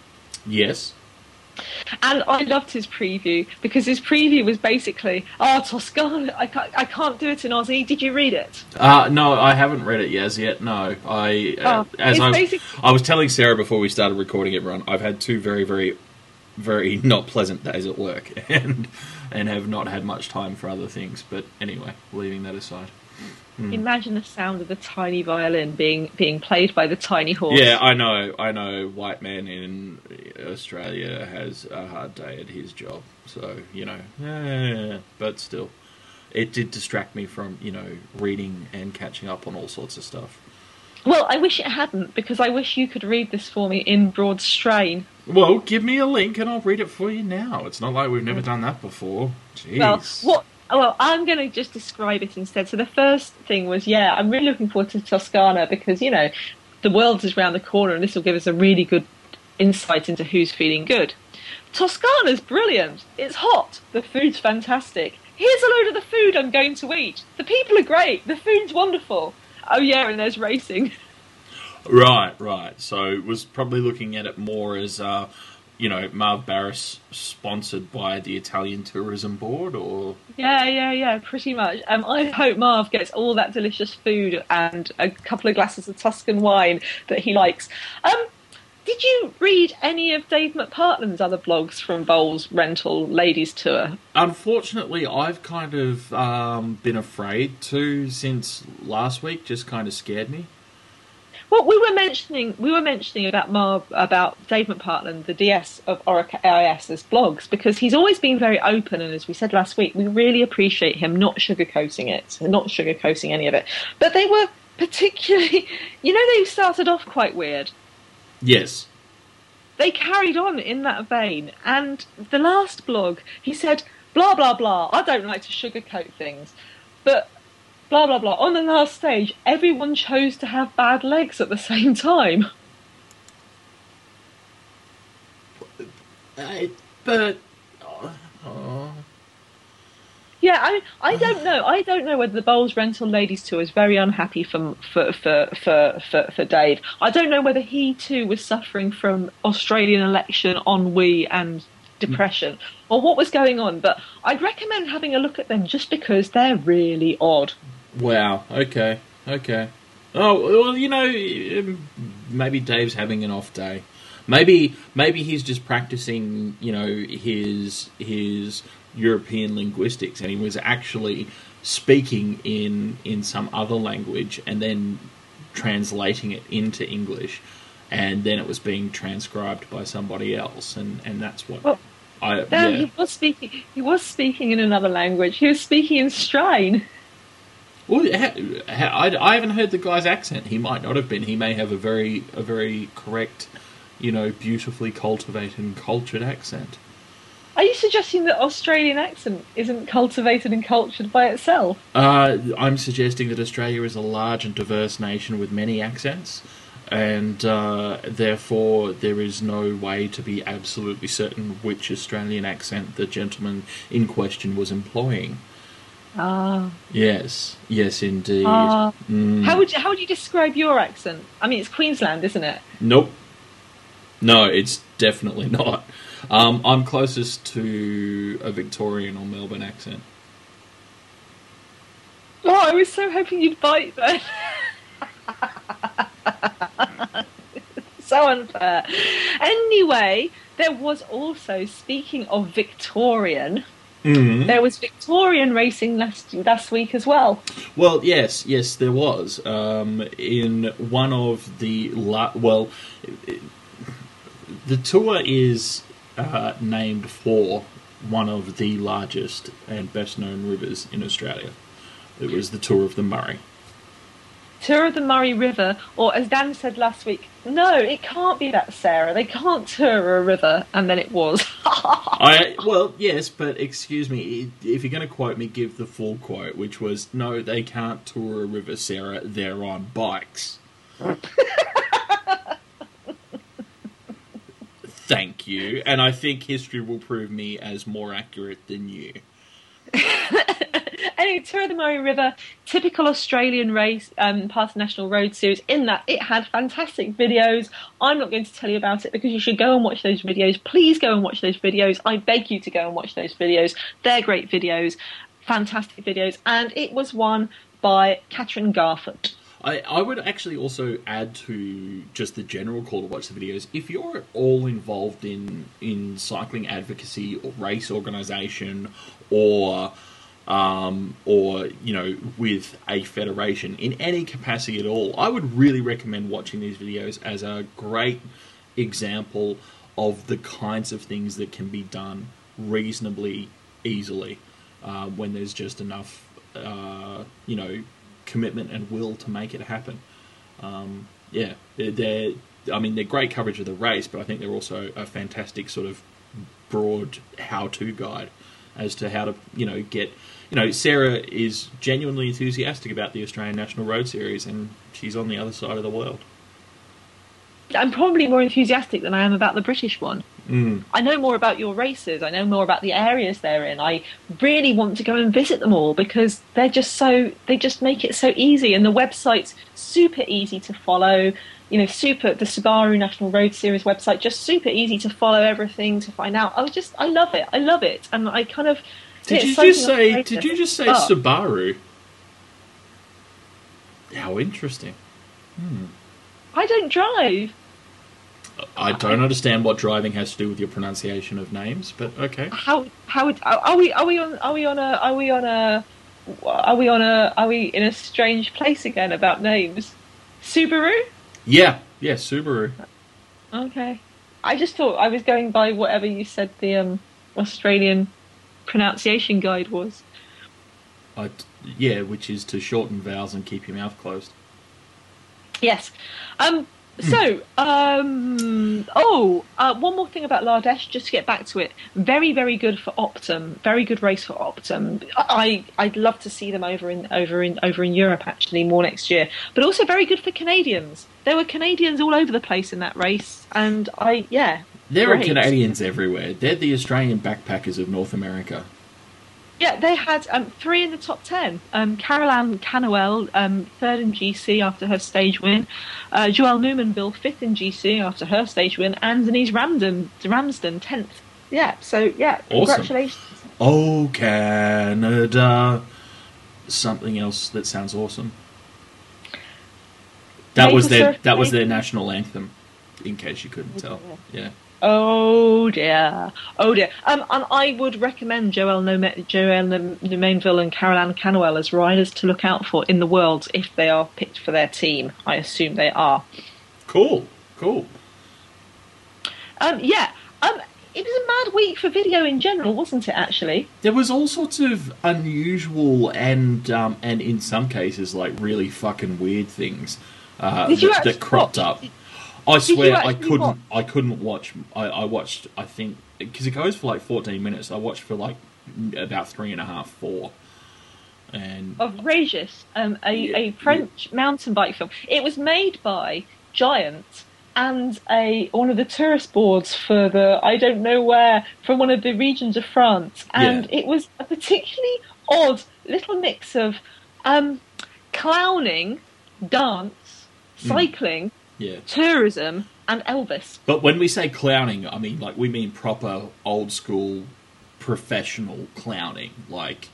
Speaker 1: Yes.
Speaker 2: And I loved his preview because his preview was basically, "Oh, Toscana, I can't, I can't do it in Aussie." Did you read it?
Speaker 1: Uh, no, I haven't read it as yet. No, I uh,
Speaker 2: Oh,
Speaker 1: as I,
Speaker 2: basic-
Speaker 1: I was telling Sarah before we started recording everyone, I've had two very, very, very not pleasant days at work, and and have not had much time for other things. But anyway, leaving that aside. Hmm.
Speaker 2: Imagine the sound of the tiny violin being being played by the tiny horse.
Speaker 1: Yeah, I know, I know. White man in Australia has a hard day at his job, so you know. eh, but still, it did distract me from you know reading and catching up on all sorts of stuff.
Speaker 2: Well, I wish it hadn't because I wish you could read this for me in broad strain.
Speaker 1: Well, give me a link and I'll read it for you now. It's not like we've never done that before. Jeez.
Speaker 2: Well, what? Well, I'm going to just describe it instead. So the first thing was, yeah, I'm really looking forward to Toscana because you know the world is around the corner, and this will give us a really good insight into who's feeling good. Toscana's brilliant. It's hot. The food's fantastic. Here's a load of the food I'm going to eat. The people are great. The food's wonderful. Oh yeah, and there's racing.
Speaker 1: Right, right. So was probably looking at it more as, uh, you know, Marv Barras sponsored by the Italian Tourism Board, or
Speaker 2: Yeah, yeah, yeah, pretty much. Um, I hope Marv gets all that delicious food and a couple of glasses of Tuscan wine that he likes. Um, did you read any of Dave McPartland's other blogs from Boels Rental Ladies Tour?
Speaker 1: unfortunately, I've kind of um, been afraid to since last week. Just kind of scared me.
Speaker 2: Well, we were mentioning we were mentioning about Marv about Dave McPartland, the DS of Orica AIS's blogs, because he's always been very open, and as we said last week, we really appreciate him not sugarcoating it, not sugarcoating any of it. But they were particularly, you know, they started off quite weird.
Speaker 1: Yes.
Speaker 2: they carried on in that vein. And the last blog, he said, blah, blah, blah. I don't like to sugarcoat things. But blah, blah, blah. On the last stage, everyone chose to have bad legs at the same time.
Speaker 1: I, but. oh, oh.
Speaker 2: Yeah, I I don't know. I don't know whether the Boels Rental Ladies Tour is very unhappy for for, for for for for Dave. I don't know whether he too was suffering from Australian election ennui and depression, or what was going on. But I'd recommend having a look at them just because they're really odd.
Speaker 1: Wow. Okay. Okay. Oh well, you know, um, maybe Dave's having an off day. Maybe maybe he's just practicing, you know, his his European linguistics, and he was actually speaking in in some other language, and then translating it into English, and then it was being transcribed by somebody else, and and that's what
Speaker 2: Well,
Speaker 1: I
Speaker 2: Damn,
Speaker 1: yeah.
Speaker 2: he was speaking. He was speaking in another language. He was speaking in Strine.
Speaker 1: Well, ha, ha, I, I haven't heard the guy's accent. He might not have been. He may have a very a very correct, you know, beautifully cultivated and cultured accent.
Speaker 2: Are you suggesting that Australian accent isn't cultivated and cultured by itself?
Speaker 1: Uh, I'm suggesting that Australia is a large and diverse nation with many accents, and uh, therefore there is no way to be absolutely certain which Australian accent the gentleman in question was employing.
Speaker 2: Ah.
Speaker 1: Yes, yes, indeed.
Speaker 2: Ah.
Speaker 1: Mm.
Speaker 2: How would you, how would you describe your accent? I mean, it's Queensland, isn't it?
Speaker 1: Nope. No, it's definitely not. Um, I'm closest to a Victorian or Melbourne accent.
Speaker 2: Oh, I was so hoping you'd bite then. so unfair. Anyway, there was also, speaking of Victorian,
Speaker 1: Mm.
Speaker 2: there was Victorian racing last last week as well.
Speaker 1: Well, yes, yes, there was. Um, in one of the la- well, the tour is uh, named for one of the largest and best known rivers in Australia. It was the Tour of the Murray.
Speaker 2: Tour of the Murray River, or as Dan said last week, no, it can't be that, Sarah. They can't tour a river, and then it was.
Speaker 1: I well, yes, but excuse me, if you're going to quote me, give the full quote, which was, "No, they can't tour a river, Sarah. They're on bikes." Thank you, and I think history will prove me as more accurate than you.
Speaker 2: anyway, Tour of the Murray River, typical Australian race, um, part of National Road Series. In that, it had fantastic videos. I'm not going to tell you about it because you should go and watch those videos. Please go and watch those videos. I beg you to go and watch those videos. They're great videos, fantastic videos, and it was won by Catherine Garford.
Speaker 1: I, I would actually also add to just the general call to watch the videos. If you're at all involved in in cycling advocacy or race organisation or um, or you know with a federation in any capacity at all, I would really recommend watching these videos as a great example of the kinds of things that can be done reasonably easily uh, when there's just enough uh, you know commitment and will to make it happen. Um, yeah, they're, they're. I mean, they're great coverage of the race, but I think they're also a fantastic sort of broad how-to guide as to how to, you know, get. You know, Sarah is genuinely enthusiastic about the Australian National Road Series, and she's on the other side of the world.
Speaker 2: I'm probably more enthusiastic than I am about the British one.
Speaker 1: Mm.
Speaker 2: I know more about your races. I know more about the areas they're in. I really want to go and visit them all because they're just so they just make it so easy, and the website's super easy to follow. You know, super the Subaru National Road Series website just super easy to follow everything to find out. I was just I love it. I love it, and I kind of
Speaker 1: Did you just say? Did you just say. Subaru? How interesting. Hmm.
Speaker 2: I don't drive.
Speaker 1: I don't understand what driving has to do with your pronunciation of names, but okay.
Speaker 2: How how are we are we on are we on a are we on a are we on a are we in a strange place again about names? Subaru?
Speaker 1: Yeah, yeah, Subaru.
Speaker 2: Okay. I just thought I was going by whatever you said the um, Australian pronunciation guide was.
Speaker 1: I, yeah, which is to shorten vowels and keep your mouth closed.
Speaker 2: Yes. Um. So, um. Oh, uh, one more thing about L'Ardèche, just to get back to it. Very, very good for Optum. Very good race for Optum. I I'd love to see them over in over in over in Europe actually more next year. But also very good for Canadians. There were Canadians all over the place in that race, and I yeah.
Speaker 1: There are. Canadians everywhere. They're the Australian backpackers of North America.
Speaker 2: Yeah, they had um, three in the top ten. Um, Karol-Ann Canuel, um, third in GC after her stage win. Uh, Joelle Numainville, fifth in GC after her stage win. And Denise Ramsden, Ramsden, tenth. Yeah, so yeah,
Speaker 1: Awesome.
Speaker 2: congratulations.
Speaker 1: Oh, Canada. Something else that sounds awesome. That
Speaker 2: Maple
Speaker 1: was their that was their national anthem, in case you couldn't tell. Yeah.
Speaker 2: Oh dear, oh dear. Um, and I would recommend Joelle Nome- Joelle Num- Numainville and Karol-Ann Canuel as riders to look out for in the world if they are picked for their team. I assume they are.
Speaker 1: Cool. Cool.
Speaker 2: Um, yeah. Um, it was a mad week for video in general, wasn't it? Actually.
Speaker 1: There was all sorts of unusual and um, and in some cases like really fucking weird things uh, that, that cropped up. I swear I couldn't
Speaker 2: watch?
Speaker 1: I couldn't watch. I, I watched I think because it goes for like fourteen minutes. I watched for like about three and a half four, and
Speaker 2: of Regis, um, a,
Speaker 1: Yeah,
Speaker 2: a French mountain bike film. It was made by Giant and a one of the tourist boards for the I don't know where from one of the regions of France, and
Speaker 1: Yeah.
Speaker 2: it was a particularly odd little mix of um, clowning, dance,
Speaker 1: Hmm.
Speaker 2: cycling,
Speaker 1: yeah.
Speaker 2: tourism, and Elvis.
Speaker 1: But when we say clowning, I mean like we mean proper old school professional clowning. Like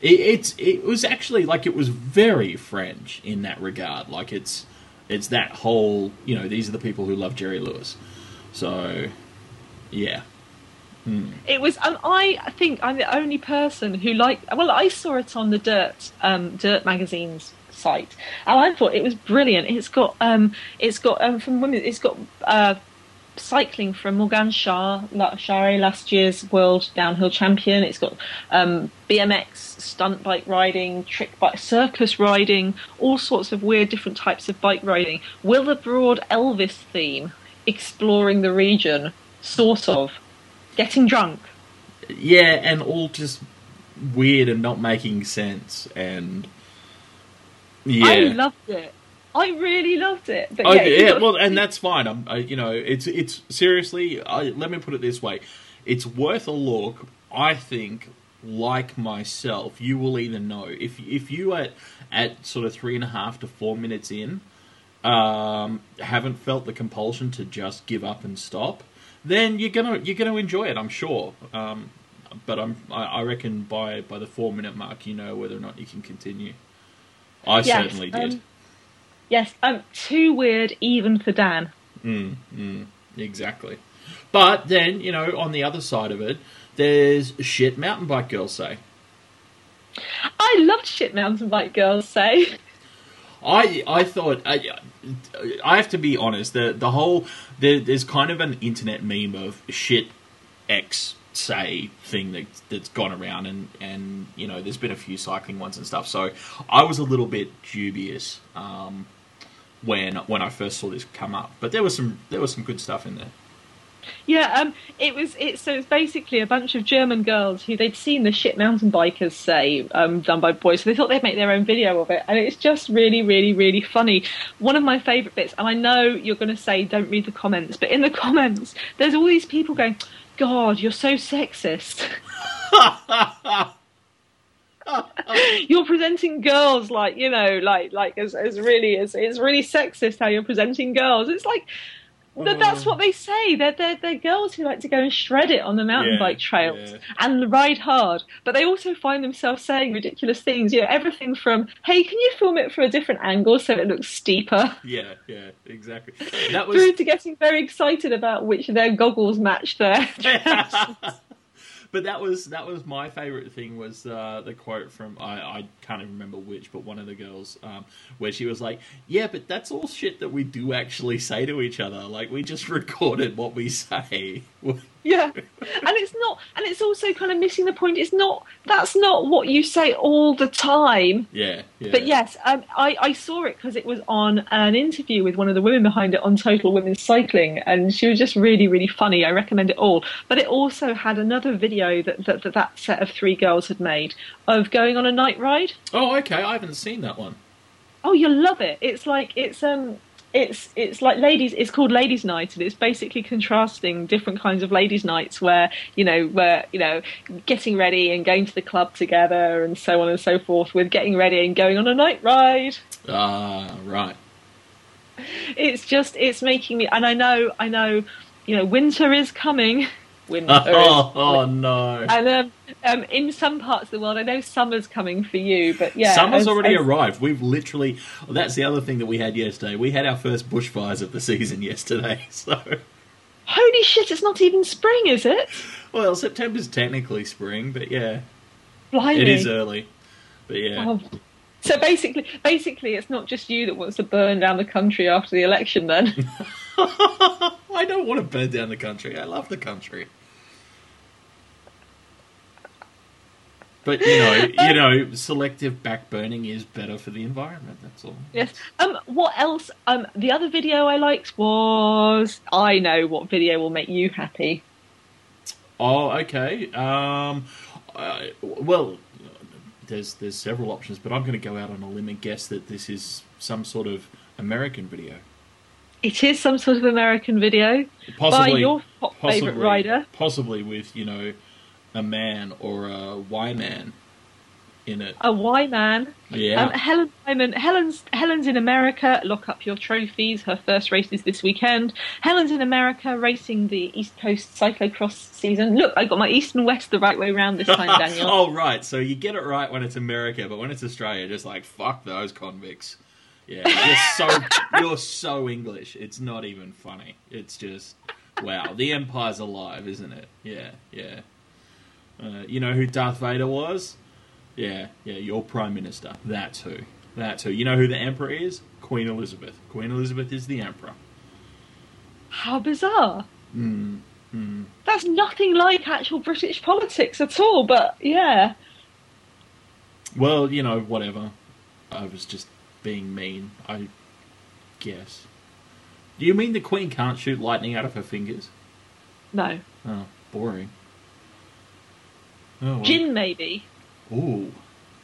Speaker 1: it, it's it was actually like it was very French in that regard. Like it's it's that whole you know these are the people who love Jerry Lewis. So yeah,
Speaker 2: It was, and I think I'm the only person who like. Well, I saw it on the Dirt, um, Dirt magazine's site, and I thought it was brilliant. It's got, um, it's got um, from women. It's got uh, cycling from Morgan Shah, Charre, last year's world downhill champion. It's got um, BMX, stunt bike riding, trick bike, circus riding, all sorts of weird different types of bike riding. Will the broad Elvis theme, exploring the region, sort of, getting drunk.
Speaker 1: yeah, and all just weird and not making sense. And yeah,
Speaker 2: I loved it. I really loved it. But
Speaker 1: Oh
Speaker 2: yeah,
Speaker 1: yeah, well, and that's fine. I'm, I, you know, it's it's seriously. I, let me put it this way: it's worth a look. I think, like myself, you will either know if if you at at sort of three and a half to four minutes in, um, haven't felt the compulsion to just give up and stop, then you're gonna you're gonna enjoy it. I'm sure. Um, but I'm I, I reckon by by the four minute mark, you know whether or not you can continue. I
Speaker 2: Yes,
Speaker 1: certainly did.
Speaker 2: um, Yes, um, too weird even for Dan.
Speaker 1: Mm, mm, exactly. But then, you know, on the other side of it, there's shit mountain bike girls say.
Speaker 2: I loved shit mountain bike girls say.
Speaker 1: I I thought I, I have to be honest. The the whole there, there's kind of an internet meme of shit X say thing that that's gone around, and and you know there's been a few cycling ones and stuff. So I was a little bit dubious. Um, when when I first saw this come up. But there was some there was some good stuff in there.
Speaker 2: Yeah, um, it was. It so it's basically a bunch of German girls who they'd seen the shit mountain bikers say um, done by boys, so they thought they'd make their own video of it, and it's just really, really, really funny. One of my favourite bits, and I know you're going to say don't read the comments, but in the comments, there's all these people going, "God, you're so sexist." you're presenting girls like you know, like like as as really as it's really sexist how you're presenting girls. It's like Th- that's what they say. They're, they're, they're girls who like to go and shred it on the mountain
Speaker 1: Yeah,
Speaker 2: bike trails
Speaker 1: yeah.
Speaker 2: and ride hard. But they also find themselves saying ridiculous things. You know, everything from, hey, can you film it from a different angle so it looks steeper?
Speaker 1: Yeah, yeah, exactly. That was
Speaker 2: Through to getting very excited about which of their goggles match their
Speaker 1: but that was that was my favorite thing was uh, the quote from I, I can't even remember which, but one of the girls um, where she was like, "Yeah, but that's all shit that we do actually say to each other. Like we just recorded what we say."
Speaker 2: Yeah, and it's not, and it's also kind of missing the point. It's not that's not what you say all the time.
Speaker 1: yeah, yeah.
Speaker 2: But yes, um, I, I saw it because it was on an interview with one of the women behind it on Total Women's Cycling, and she was just really, really funny. I recommend it all. But it also had another video that that, that, that set of three girls had made of going on a night ride.
Speaker 1: Oh, okay. I haven't seen that one.
Speaker 2: Oh, you'll love it. It's like it's um it's it's like ladies it's called ladies night and it's basically contrasting different kinds of ladies nights where you know where you know getting ready and going to the club together and so on and so forth with getting ready and going on a night ride
Speaker 1: Ah, right.
Speaker 2: it's just it's making me and i know i know you know winter is coming winter
Speaker 1: Oh,
Speaker 2: is
Speaker 1: oh no.
Speaker 2: and um, um, in some parts of the world, I know summer's coming for you, but yeah,
Speaker 1: Summer's
Speaker 2: as-
Speaker 1: already
Speaker 2: as-
Speaker 1: arrived. We've literally. Well, that's the other thing that we had yesterday. We had our first bushfires of the season yesterday. So,
Speaker 2: Holy shit! It's not even spring, is it?
Speaker 1: well, September's technically spring, but yeah,
Speaker 2: Blimey!
Speaker 1: it is early. But yeah,
Speaker 2: Oh. So basically, basically, it's not just you that wants to burn down the country after the election. Then
Speaker 1: I don't want to burn down the country. I love the country. But you know, you know, selective backburning is better for the environment. That's all.
Speaker 2: yes. Um. What else? Um. The other video I liked was I know what video will make you happy.
Speaker 1: Oh, okay. Um, uh, well, there's there's several options, but I'm going to go out on a limb and guess that this is some sort of American video,
Speaker 2: It is some sort of American video
Speaker 1: possibly
Speaker 2: by your
Speaker 1: possibly,
Speaker 2: favorite rider.
Speaker 1: possibly with you know a man or a Y man in it.
Speaker 2: A Y man.
Speaker 1: Yeah.
Speaker 2: Um, Helen Wyman. Helen's Helen's in America. Lock up your trophies. Her first race is this weekend. Helen's in America racing the East Coast cyclocross season. Look, I got my East and West the right way round this time, Daniel.
Speaker 1: oh right, so you get it right when it's America, but when it's Australia, just like fuck those convicts. Yeah, you're so you're so English. It's not even funny. It's just wow. The empire's alive, isn't it? Yeah, yeah. Uh, you know who Darth Vader was? Yeah, yeah. Your prime minister. That's who. That's who. You know who the emperor is? Queen Elizabeth. Queen Elizabeth is the emperor.
Speaker 2: How bizarre.
Speaker 1: Mm, mm.
Speaker 2: That's nothing like actual British politics at all. But yeah,
Speaker 1: Well, you know, whatever. I was just being mean, I guess. Do you mean the Queen can't shoot lightning out of her fingers?
Speaker 2: no.
Speaker 1: Oh, boring. Oh, well.
Speaker 2: Gin maybe.
Speaker 1: Ooh,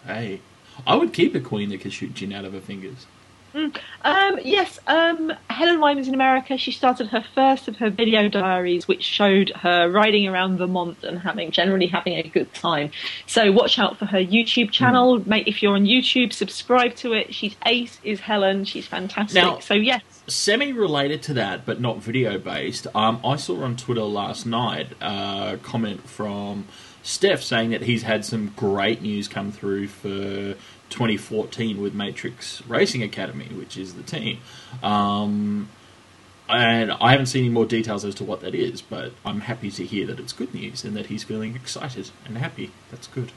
Speaker 1: hey. I would keep a queen that could shoot gin out of her fingers.
Speaker 2: Um, yes, um, Helen Wyman's in America. She started her first of her video diaries, which showed her riding around Vermont and having generally having a good time. So watch out for her YouTube channel. Mate, if you're on YouTube, subscribe to it. She's ace, is Helen. She's fantastic.
Speaker 1: Now-
Speaker 2: so yes,
Speaker 1: Semi related to that, but not video based, um, I saw on Twitter last night a comment from Steph saying that he's had some great news come through for 2014 with Matrix Racing Academy, which is the team. Um, and I haven't seen any more details as to what that is, but I'm happy to hear that it's good news and that he's feeling excited and happy. That's good.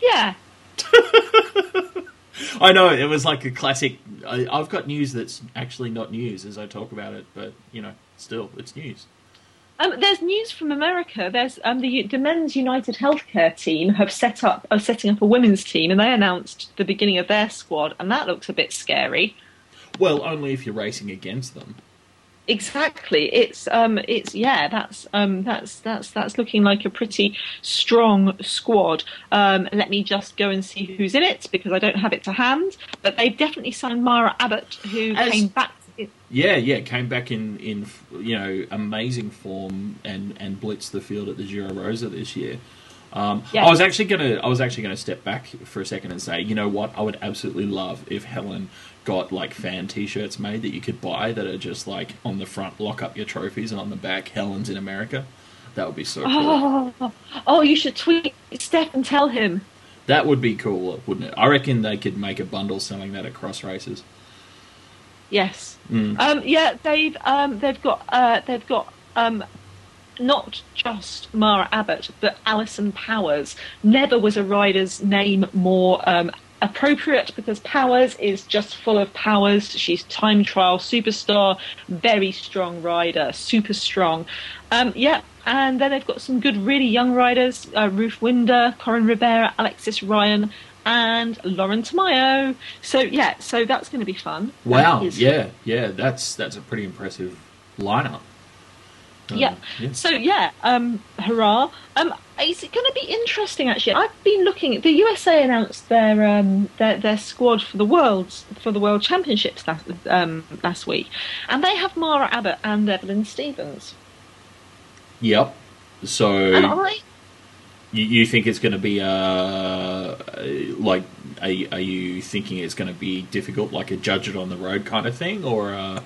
Speaker 2: yeah.
Speaker 1: I know it was like a classic. I, I've got news that's actually not news as I talk about it, but you know, still, it's news.
Speaker 2: Um, there's news from America. There's um, the, the Men's United Healthcare team have set up are setting up a women's team, and they announced the beginning of their squad, and that looks a bit scary.
Speaker 1: Well, only if you're racing against them.
Speaker 2: Exactly. It's um it's yeah, that's um that's that's that's looking like a pretty strong squad. Um let me just go and see who's in it because I don't have it to hand. But they've definitely signed Mara Abbott who
Speaker 1: As-
Speaker 2: came back
Speaker 1: Yeah, yeah, came back in in you know amazing form and and blitzed the field at the Giro Rosa this year. Um,
Speaker 2: Yeah.
Speaker 1: I was actually gonna I was actually gonna step back for a second and say, you know what, I would absolutely love if Helen got like fan T-shirts made that you could buy that are just like on the front lock up your trophies and on the back Helen's in America. That would be so cool.
Speaker 2: Oh, oh, you should tweet Steph and tell him.
Speaker 1: That would be cool, wouldn't it? I reckon they could make a bundle selling that at cross races.
Speaker 2: Yes.
Speaker 1: Mm.
Speaker 2: Um, yeah, they've um, they've got uh, they've got um, not just Mara Abbott, but Alison Powers. Never was a rider's name more um, appropriate because Powers is just full of powers. She's time trial superstar, very strong rider, super strong. Um, yeah. And then they've got some good, really young riders: uh, Ruth Winder, Coryn Rivera, Alexis Ryan, and Lauren Tamayo. So yeah, so that's going to be fun.
Speaker 1: Wow, yeah, yeah, that's that's a pretty impressive lineup. Uh,
Speaker 2: Yeah. So yeah, um, hurrah! Um, is it going to be interesting? Actually, I've been looking. The USA announced their um, their their squad for the worlds for the World Championships last um, last week, and they have Mara Abbott and Evelyn Stevens.
Speaker 1: Yep.
Speaker 2: And
Speaker 1: So
Speaker 2: I,
Speaker 1: you, you think it's going to be uh like are, you- are you thinking it's going to be difficult, like a judge it on the road kind of thing, or uh,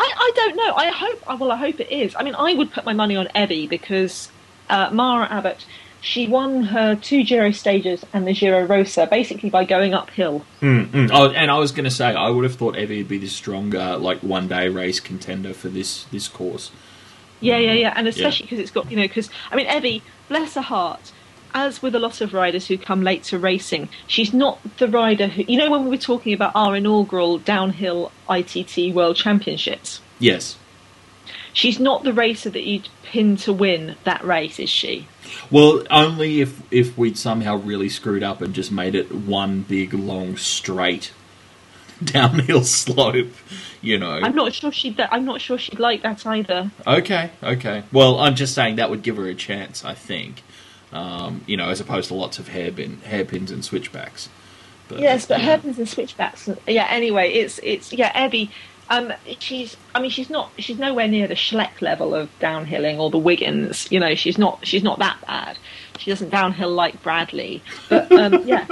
Speaker 2: I, I don't know. I hope. Well, I hope it is. I mean, I would put my money on Evie because uh, Mara Abbott. She won her two Giro stages and the Giro Rosa basically by going uphill.
Speaker 1: mm, mm. Oh, and I was going to say I would have thought Evie would be the stronger like one day race contender for this this course.
Speaker 2: Yeah, yeah, yeah, and especially because it's got you know because I mean Evie, bless her heart, as with a lot of riders who come late to racing, she's not the rider who you know when we were talking about our inaugural downhill ITT World Championships.
Speaker 1: Yes.
Speaker 2: She's not the racer that you'd pin to win that race, is she?
Speaker 1: Well, only if if we'd somehow really screwed up and just made it one big long straight downhill slope, you know.
Speaker 2: I'm not sure she'd. I'm not sure she'd like that either.
Speaker 1: Okay, okay. Well, I'm just saying that would give her a chance. I think, um, you know, as opposed to lots of hairpin hairpins and switchbacks. But,
Speaker 2: Yes, but
Speaker 1: yeah.
Speaker 2: hairpins and switchbacks. Yeah. Anyway, it's it's yeah, Evie. Um, she's. I mean, she's not. She's nowhere near the Schleck level of downhilling or the Wiggins. You know, she's not. She's not that bad. She doesn't downhill like Bradley. But um, yeah,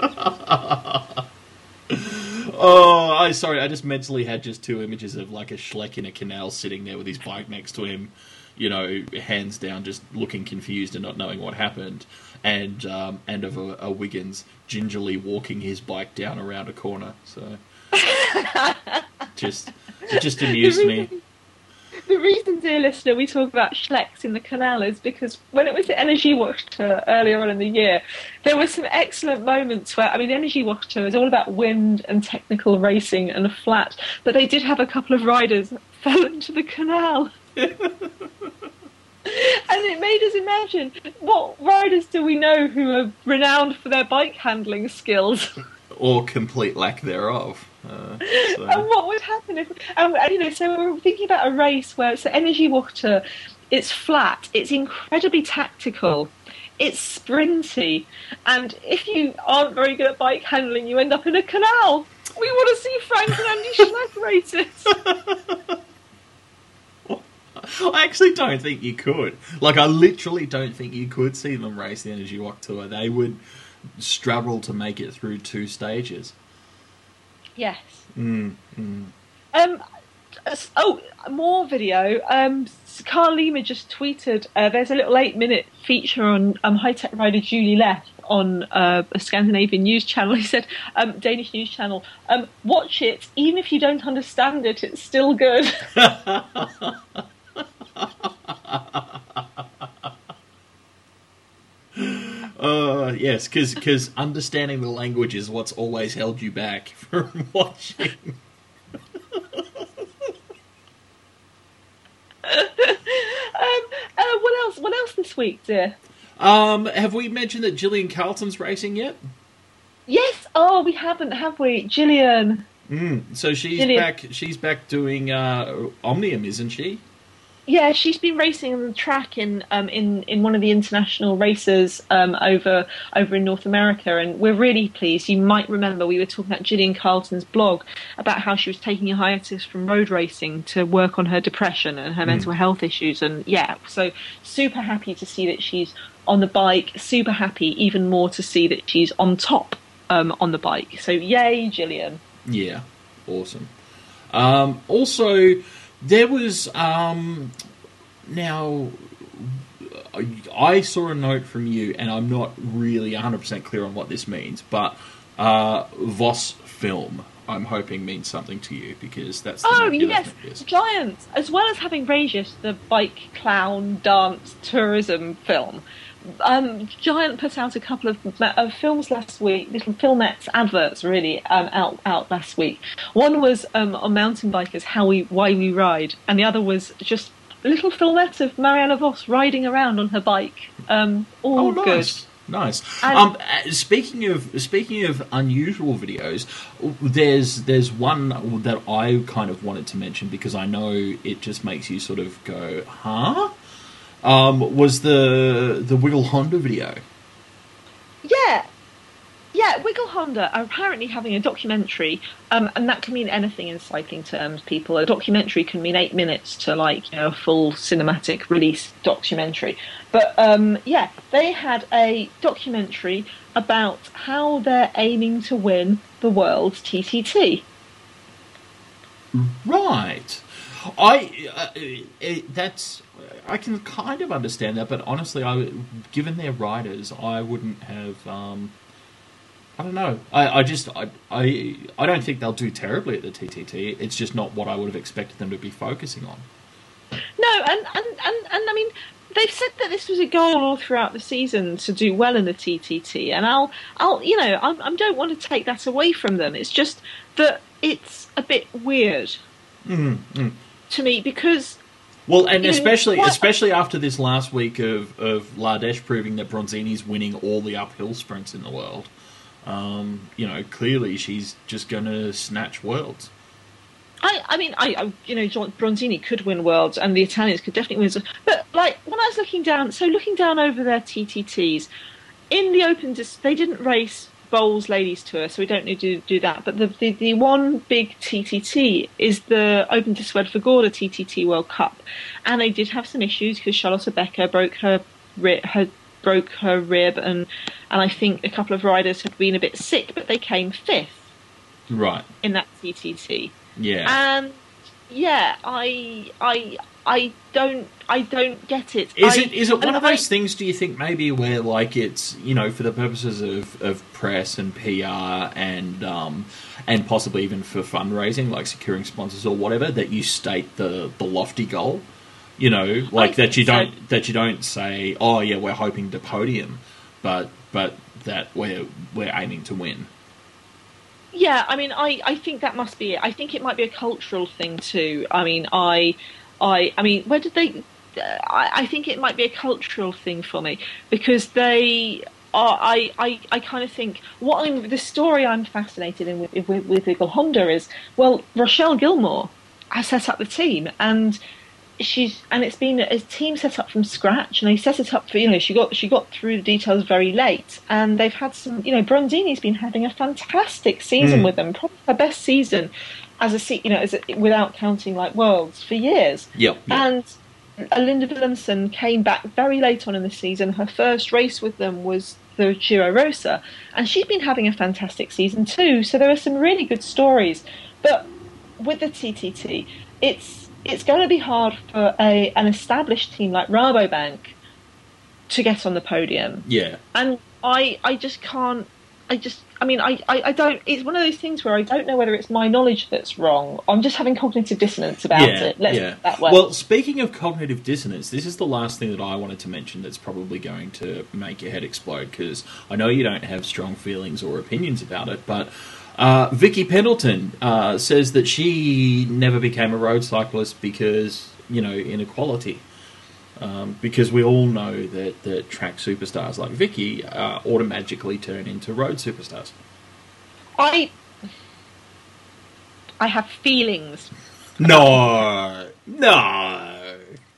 Speaker 1: Oh, I sorry. I just mentally had just two images of like a Schleck in a canal sitting there with his bike next to him, you know, hands down, just looking confused and not knowing what happened, and um, and of a, a Wiggins gingerly walking his bike down around a corner. So just it just amused me.
Speaker 2: the reason, dear listener, we talk about Schlecks in the canal is because when it was the Energiewacht Tour earlier on in the year, there were some excellent moments where, I mean, Energiewacht Tour is all about wind and technical racing and flat, but they did have a couple of riders fell into the canal. and it made us imagine what riders do we know who are renowned for their bike handling skills?
Speaker 1: or complete lack thereof. Uh,
Speaker 2: And what would happen if, um, you know, so we're thinking about a race where it's energy water, it's flat, it's incredibly tactical, it's sprinty, and if you aren't very good at bike handling, you end up in a canal. We want to see Frank and Andy Schleck races.
Speaker 1: I actually don't think you could. Like, I literally don't think you could see them race the Energiewacht Tour. They would struggle to make it through two stages.
Speaker 2: Yes.
Speaker 1: Mm, mm.
Speaker 2: Um. Oh, more video. Um, Carl Lima just tweeted. Uh, there's a little eight-minute feature on um, Hitec rider Julie Leth on uh, a Scandinavian news channel. He said, um, Danish news channel. Um, watch it, even if you don't understand it, it's still good.
Speaker 1: Uh, yes, because because understanding the language is what's always held you back from watching. Um, uh, what else?
Speaker 2: What else this week, dear?
Speaker 1: Um, have we mentioned that Gillian Carleton's racing yet?
Speaker 2: Yes. Oh, we haven't, have we? Gillian.
Speaker 1: Mm. So she's
Speaker 2: Gillian.
Speaker 1: back. She's back doing uh, Omnium, isn't she?
Speaker 2: Yeah, she's been racing on the track in um, in in one of the international races um, over over in North America, and we're really pleased. You might remember we were talking about Gillian Carleton's blog about how she was taking a hiatus from road racing to work on her depression and her mental health issues, and yeah, so super happy to see that she's on the bike. Super happy, even more to see that she's on top um, on the bike. So yay, Gillian!
Speaker 1: Yeah, awesome. Um, also, there was um, now. I saw a note from you, and I'm not really 100% clear on what this means, but uh, Vos film, I'm hoping means something to you because that's the
Speaker 2: Oh yes. Giants, as well as having Regis, the bike clown dance tourism film. Um, Giant put out a couple of, of films last week, little filmettes adverts really um, out out last week. One was um, on mountain bikers, how we why we ride, and the other was just a little filmette of Marianne Vos riding around on her bike. Um, all
Speaker 1: Oh,
Speaker 2: good.
Speaker 1: nice, nice. Um, uh, speaking of speaking of unusual videos, there's there's one that I kind of wanted to mention because I know it just makes you sort of go, huh? Um, was the the Wiggle Honda video?
Speaker 2: Yeah. Yeah, Wiggle Honda are apparently having a documentary, um, and that can mean anything in cycling terms, people. A documentary can mean eight minutes to, like, you know, a full cinematic release documentary. But, um, yeah, they had a documentary about how they're aiming to win the world's TTT.
Speaker 1: Right. I uh, that's I can kind of understand that, but honestly, I given their riders, I wouldn't have. Um, I don't know. I, I just I, I I don't think they'll do terribly at the TTT. It's just not what I would have expected them to be focusing on.
Speaker 2: No, and, and, and, and I mean, they've said that this was a goal all throughout the season to do well in the TTT, and I'll, I'll, you know, I, I don't want to take that away from them. It's just that it's a bit weird
Speaker 1: Mm,
Speaker 2: to me because
Speaker 1: Well, and
Speaker 2: know,
Speaker 1: especially
Speaker 2: what-
Speaker 1: especially after this last week of of L'Ardèche proving that Bronzini's winning all the uphill sprints in the world. Um, you know, clearly she's just going to snatch worlds.
Speaker 2: I, I mean, I, I, you know, Bronzini could win worlds, and the Italians could definitely win. But like when I was looking down, so looking down over their TTTs in the Open, dis- they didn't race Boels Ladies Tour, so we don't need to do that. But the the, the one big TTT is the Open de Suède Vårgårda TTT World Cup, and they did have some issues because Charlotte Becker broke her her broke her rib, and and I think a couple of riders had been a bit sick, but they came fifth
Speaker 1: Right.
Speaker 2: in that TTT.
Speaker 1: Yeah.
Speaker 2: And yeah, I I I don't I don't get it.
Speaker 1: Is
Speaker 2: I-
Speaker 1: it is it one of
Speaker 2: I-
Speaker 1: those things? Do you think maybe where like it's you know for the purposes of, of press and PR and um, and possibly even for fundraising like securing sponsors or whatever that you state the the lofty goal, you know, like that you don't that you don't say oh yeah we're hoping to podium, but but that we're we're aiming to win.
Speaker 2: Yeah, I mean, I, I think that must be it. I think it might be a cultural thing too. I mean, I, I, I mean, where did they? Uh, I, I think it might be a cultural thing for me because they are. I, I, I kind of think what I'm the story I'm fascinated in with with, with Wiggle Honda is well, Rochelle Gilmore has set up the team and she's and it's been a team set up from scratch and they set it up for you know she got she got through the details very late and they've had some you know Bronzini's been having a fantastic season
Speaker 1: Mm.
Speaker 2: with them probably her best season as a you know as a, without counting like worlds for years
Speaker 1: Yep. yep.
Speaker 2: and Linda Villumsen came back very late on in the season. Her first race with them was the Giro Rosa, and she's been having a fantastic season too. So there are some really good stories. But with the TTT, it's it's going to be hard for a an established team like Rabobank to get on the podium,
Speaker 1: yeah.
Speaker 2: and I I just can't. I just, I mean, I, I, I don't. It's one of those things where I don't know whether it's my knowledge that's wrong. I'm just having cognitive dissonance about
Speaker 1: yeah,
Speaker 2: it. Let's
Speaker 1: yeah.
Speaker 2: that way.
Speaker 1: Well, speaking of cognitive dissonance, this is the last thing that I wanted to mention that's probably going to make your head explode because I know you don't have strong feelings or opinions about it, but uh, Vicky Pendleton uh, says that she never became a road cyclist because, you know, inequality. Um, because we all know that, that track superstars like Vicky uh, automatically turn into road superstars.
Speaker 2: I I have feelings.
Speaker 1: No, no.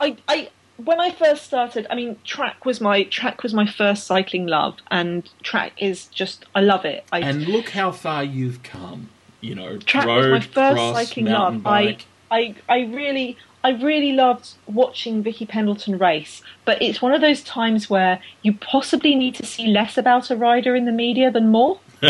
Speaker 2: I, I when I first started, I mean, track was my track was my first cycling love, and track is just I love it. I,
Speaker 1: And look how far you've come. You know,
Speaker 2: track
Speaker 1: road,
Speaker 2: was my first
Speaker 1: cross,
Speaker 2: cycling love.
Speaker 1: bike.
Speaker 2: I, I, I really, I really loved watching Vicky Pendleton race. But it's one of those times where you possibly need to see less about a rider in the media than more.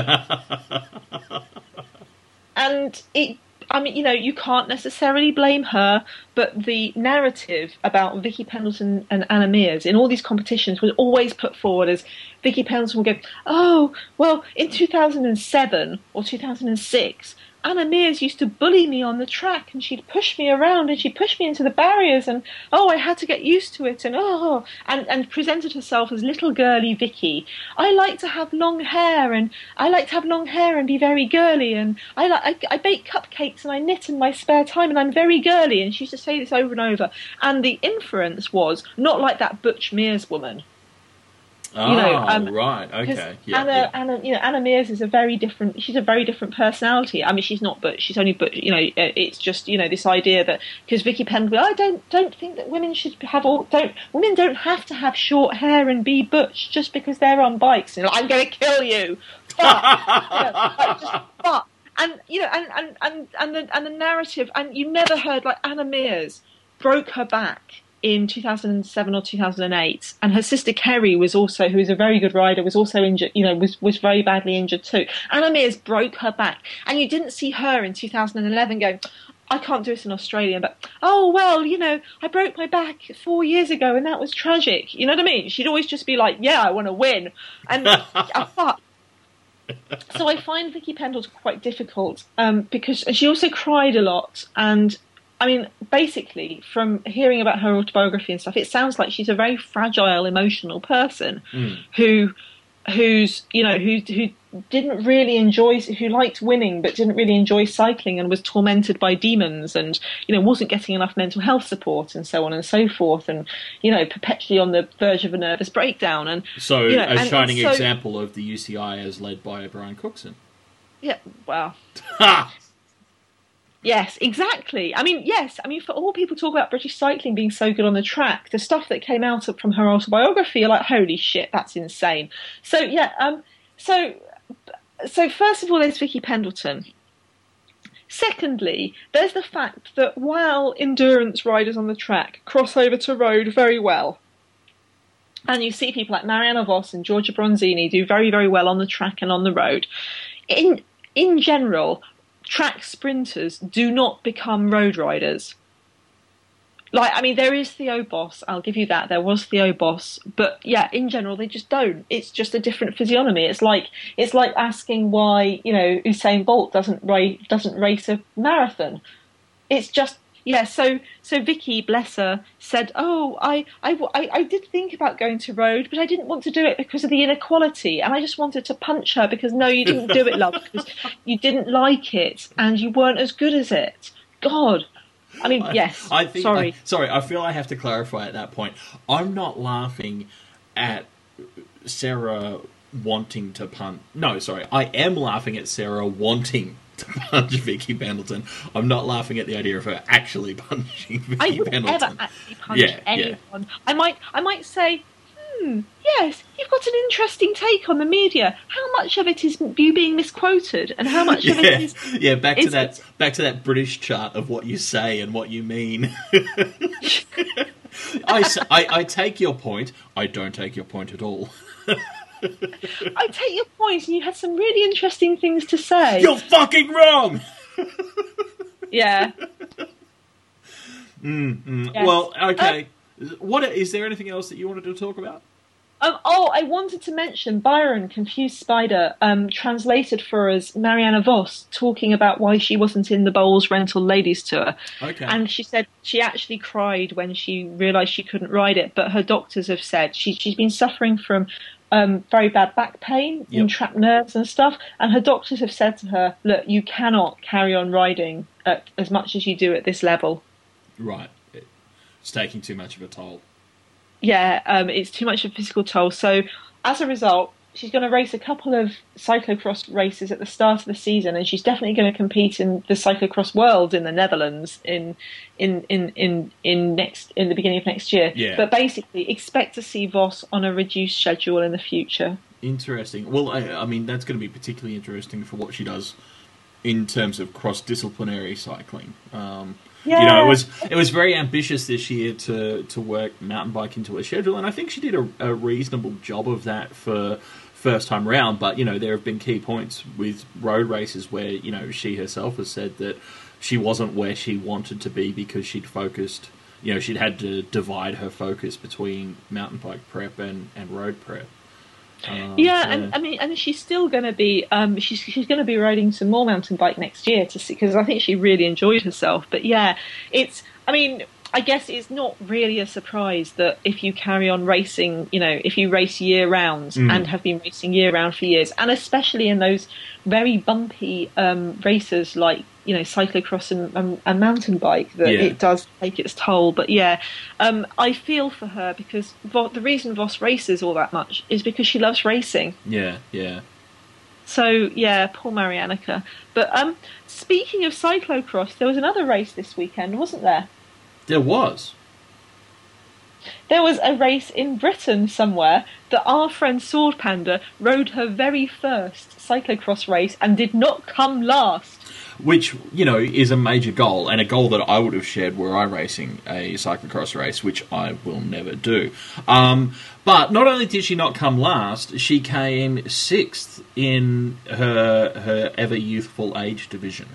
Speaker 2: and it, I mean, you know, you can't necessarily blame her, but the narrative about Vicky Pendleton and Anna Meares in all these competitions was always put forward as Vicky Pendleton would go, "Oh, well, in 2007 or 2006." Anna Meares used to bully me on the track and she'd push me around and she'd push me into the barriers and oh I had to get used to it and oh and, and presented herself as little girly Vicky. I like to have long hair and I like to have long hair and be very girly and I like I, I bake cupcakes and I knit in my spare time and I'm very girly and she used to say this over and over and the inference was not like that Butch Meares woman
Speaker 1: Oh,
Speaker 2: know, um,
Speaker 1: right. Okay. Yeah,
Speaker 2: Anna,
Speaker 1: yeah.
Speaker 2: Anna, you know, Anna Meares is a very different. She's a very different personality. I mean, she's not, but she's only, but you know, uh, it's just you know this idea that because Vicky Pendleton, I don't don't think that women should have all don't women don't have to have short hair and be butch just because they're on bikes. And I'm going to kill you. But, you know, like, just, but and you know, and and and and the and the narrative, and you never heard like Anna Meares broke her back in 2007 or 2008 and her sister Kerry was also who is a very good rider was also injured you know was was very badly injured too. Anna Meares broke her back and you didn't see her in 2011 going I can't do it in Australia but oh well you know I broke my back 4 years ago and that was tragic. You know what I mean? She'd always just be like yeah I want to win. And I thought so I find Vicky Pendleton quite difficult um, because she also cried a lot. And I mean, basically, from hearing about her autobiography and stuff, it sounds like she's a very fragile, emotional person hmm. who, who's you know, who who didn't really enjoy, who liked winning but didn't really enjoy cycling and was tormented by demons and you know wasn't getting enough mental health support and so on and so forth and you know perpetually on the verge of a nervous breakdown and
Speaker 1: So,
Speaker 2: you know,
Speaker 1: a
Speaker 2: and- and
Speaker 1: shining
Speaker 2: so-
Speaker 1: example of the UCI as led by Brian Cookson.
Speaker 2: yeah, well. Yes, exactly. I mean, yes. I mean, for all people talk about British cycling being so good on the track, the stuff that came out from her autobiography, you're like, holy shit, that's insane. So yeah, um, so so first of all, there's Vicky Pendleton. Secondly, there's the fact that while endurance riders on the track cross over to road very well, and you see people like Marianne Vos and Giorgia Bronzini do very, very well on the track and on the road. In in general, track sprinters do not become road riders. Like, I mean, there is Theo Bos. I'll give you that. There was Theo Bos, but yeah, in general, they just don't. It's just a different physiognomy. It's like it's like asking why you know Usain Bolt doesn't doesn't race a marathon. It's just yeah. So so Vicky, bless her, said, "Oh, I I, I I did think about going to road, but I didn't want to do it because of the inequality, and I just wanted to punch her because no, you didn't do it, love, because you didn't like it and you weren't as good as it. God." I mean, yes.
Speaker 1: I think.
Speaker 2: sorry.
Speaker 1: I, sorry, I feel I have to clarify at that point. I'm not laughing at Sarah wanting to punch. No, sorry, I am laughing at Sarah wanting to punch Vicky Pendleton. I'm not laughing at the idea of her actually punching Vicky
Speaker 2: I would
Speaker 1: Pendleton.
Speaker 2: ever actually punch
Speaker 1: Yeah, yeah.
Speaker 2: anyone. I might, I might say, hmm, yes, you've got an interesting take on the media. How much of it is you being misquoted, and how much of it is
Speaker 1: yeah, is. Back to
Speaker 2: is-
Speaker 1: that. Back to that British chart of what you say and what you mean. I take your point. I don't take your point at all.
Speaker 2: I take your point, and you had some really interesting things to say.
Speaker 1: You're fucking wrong.
Speaker 2: Yeah.
Speaker 1: Mm,
Speaker 2: Yes.
Speaker 1: Well, okay. what is there anything else that you wanted to talk about?
Speaker 2: Um, oh, I wanted to mention Byron, Confused Spider, um, translated for us Marianne Vos talking about why she wasn't in the Boels Rental Ladies Tour.
Speaker 1: Okay.
Speaker 2: And she said she actually cried when she realised she couldn't ride it, but her doctors have said she, she's been suffering from um, very bad back pain
Speaker 1: Yep.
Speaker 2: and trapped nerves and stuff. And her doctors have said to her, look, you cannot carry on riding at, as much as you do at this level.
Speaker 1: Right. It's taking too much of a toll.
Speaker 2: yeah, um, it's too much of a physical toll. So as a result, she's going to race a couple of cyclocross races at the start of the season, and she's definitely going to compete in the cyclocross world in the Netherlands in in in in in next in the beginning of next year.
Speaker 1: Yeah.
Speaker 2: But basically, expect to see Vos on a reduced schedule in the future.
Speaker 1: Interesting. Well, I, I mean, that's going to be particularly interesting for what she does in terms of cross-disciplinary cycling. Um, You know, it was it was very ambitious this year to to work mountain bike into her schedule, and I think she did a, a reasonable job of that for first time round. But you know, there have been key points with road races where you know she herself has said that she wasn't where she wanted to be because she'd focused. You know, she'd had to divide her focus between mountain bike prep and, and road prep. Um,
Speaker 2: Yeah,
Speaker 1: so-
Speaker 2: and I mean, and she's still going to be um, she's she's going to be riding some more mountain bike next year to see because I think she really enjoyed herself. But yeah, it's I mean. I guess it's not really a surprise that if you carry on racing, you know, if you race year round
Speaker 1: Mm.
Speaker 2: and have been racing year round for years, and especially in those very bumpy um, races like you know cyclocross and, and, and mountain bike, that
Speaker 1: Yeah.
Speaker 2: it does take its toll. But yeah, um, I feel for her because Vo- the reason Vos races all that much is because she loves racing.
Speaker 1: Yeah, yeah.
Speaker 2: So yeah, poor Marianica. But um, speaking of cyclocross, there was another race this weekend, wasn't there?
Speaker 1: There was.
Speaker 2: There was a race in Britain somewhere that our friend Sword Panda rode her very first cyclocross race and did not come last.
Speaker 1: Which, you know, is a major goal, and a goal that I would have shared were I racing a cyclocross race, which I will never do. Um, but not only did she not come last, she came sixth in her her ever youthful age division.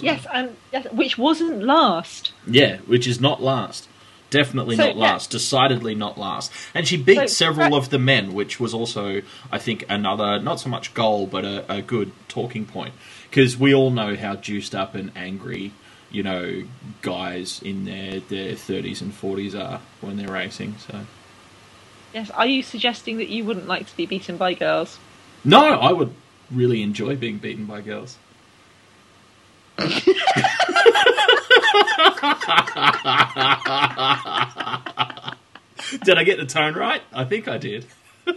Speaker 1: So-
Speaker 2: Yes, and yes, which wasn't last.
Speaker 1: Yeah, which is not last. Definitely
Speaker 2: So,
Speaker 1: not
Speaker 2: yeah.
Speaker 1: last. Decidedly not last. And she beat
Speaker 2: So,
Speaker 1: several
Speaker 2: right-
Speaker 1: of the men, which was also, I think, another, not so much goal, but a, a good talking point. Because we all know how juiced up and angry, you know, guys in their, their 30s and 40s are when they're racing. So
Speaker 2: Yes, are you suggesting that you wouldn't like to be beaten by girls?
Speaker 1: No, I would really enjoy being beaten by girls. did I get the tone right? I think I did.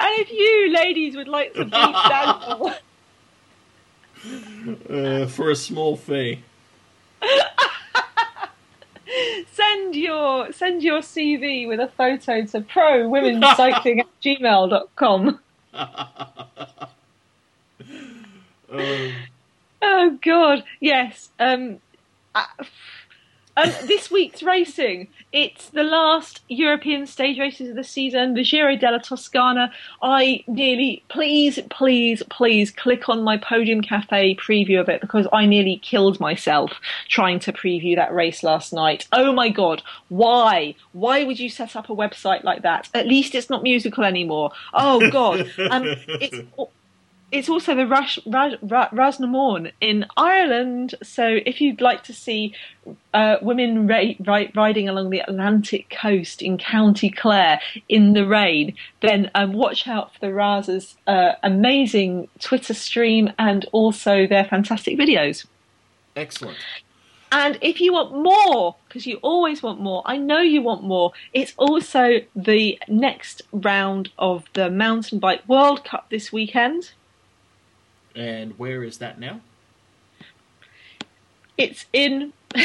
Speaker 2: And if you ladies would like to beat Daniel,
Speaker 1: Uh, for a small fee.
Speaker 2: send your send your CV with a photo to pro women's cycling at gmail.com.
Speaker 1: Um,
Speaker 2: Oh God, yes. Um, uh, um, this week's racing, it's the last European stage races of the season, the Giro della Toscana. I nearly, please, please, please click on my Podium Cafe preview of it because I nearly killed myself trying to preview that race last night. Oh my God, why? Why would you set up a website like that? At least it's not musical anymore. Oh God, um, it's it's also the Rush, Ras, Ra- Rás na mBan in Ireland. So if you'd like to see uh, women ra- ri- riding along the Atlantic coast in County Clare in the rain, then um, watch out for the Raz's uh, amazing Twitter stream and also their fantastic videos.
Speaker 1: excellent.
Speaker 2: And if you want more, because you always want more, I know you want more, it's also the next round of the Mountain Bike World Cup this weekend.
Speaker 1: And where is that now?
Speaker 2: It's in.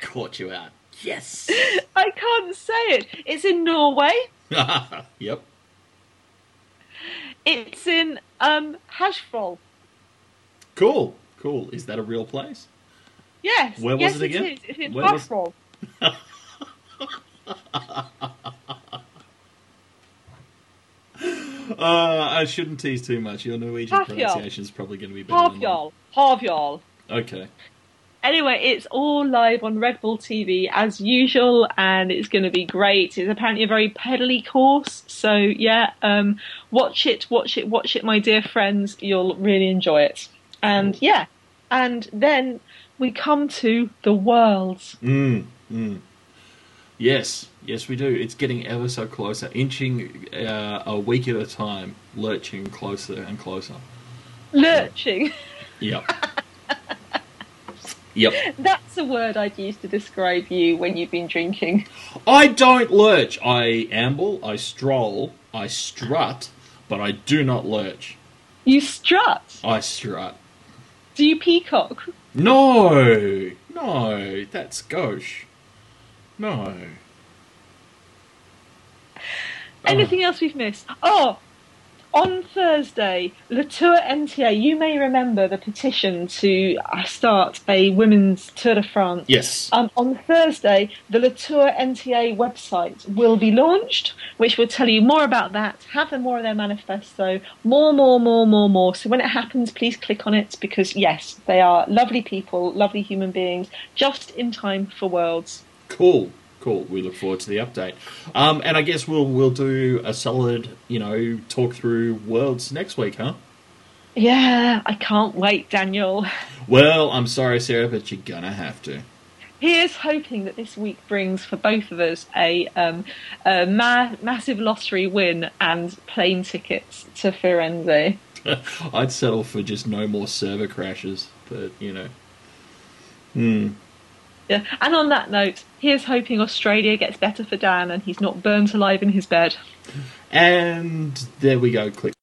Speaker 1: Caught you out. Yes.
Speaker 2: I can't say it. It's in Norway.
Speaker 1: yep.
Speaker 2: It's in um Hashfall.
Speaker 1: Cool. Cool. Is that a real place?
Speaker 2: Yes.
Speaker 1: Where was
Speaker 2: yes,
Speaker 1: it again?
Speaker 2: is. It's in
Speaker 1: Where was-
Speaker 2: Hashfall.
Speaker 1: Uh, I shouldn't tease too much. Your Norwegian
Speaker 2: Half y'all.
Speaker 1: pronunciation is probably going to be better. than mine.
Speaker 2: Havjal. Havjal.
Speaker 1: Okay.
Speaker 2: Anyway, it's all live on Red Bull TV as usual, and it's going to be great. It's apparently a very pedally course, so yeah, um, watch it, watch it, watch it, my dear friends. You'll really enjoy it. And yeah, and then we come to the worlds.
Speaker 1: Mm, mm. Yes, yes, we do. It's getting ever so closer, inching uh, a week at a time, lurching closer and closer.
Speaker 2: Lurching.
Speaker 1: Yep. yep.
Speaker 2: That's a word I'd use to describe you when you've been drinking.
Speaker 1: I don't lurch. I amble, I stroll, I strut, but I do not lurch.
Speaker 2: You strut.
Speaker 1: I strut.
Speaker 2: Do you peacock?
Speaker 1: No, no, that's gauche. No.
Speaker 2: Anything else we've missed? Oh, on Thursday, Le Tour Entier, you may remember the petition to uh, start a women's Tour de France.
Speaker 1: Yes.
Speaker 2: Um, on Thursday, the Le Tour Entier website will be launched, which will tell you more about that, have them more of their manifesto, more, more, more, more, more. So when it happens, please click on it because, yes, they are lovely people, lovely human beings, just in time for Worlds.
Speaker 1: Cool. Cool. We look forward to the update. Um, and I guess we'll we'll do a solid, you know, talk through worlds next week, huh?
Speaker 2: Yeah, I can't wait, Daniel.
Speaker 1: Well, I'm sorry, Sarah, but you're gonna have to.
Speaker 2: Here's hoping that this week brings for both of us a, um, a ma- massive lottery win and plane tickets to Firenze.
Speaker 1: I'd settle for just no more server crashes, but you know. Hmm.
Speaker 2: Yeah. And on that note, here's hoping Australia gets better for Dan and he's not burnt alive in his bed.
Speaker 1: And there we go. Click.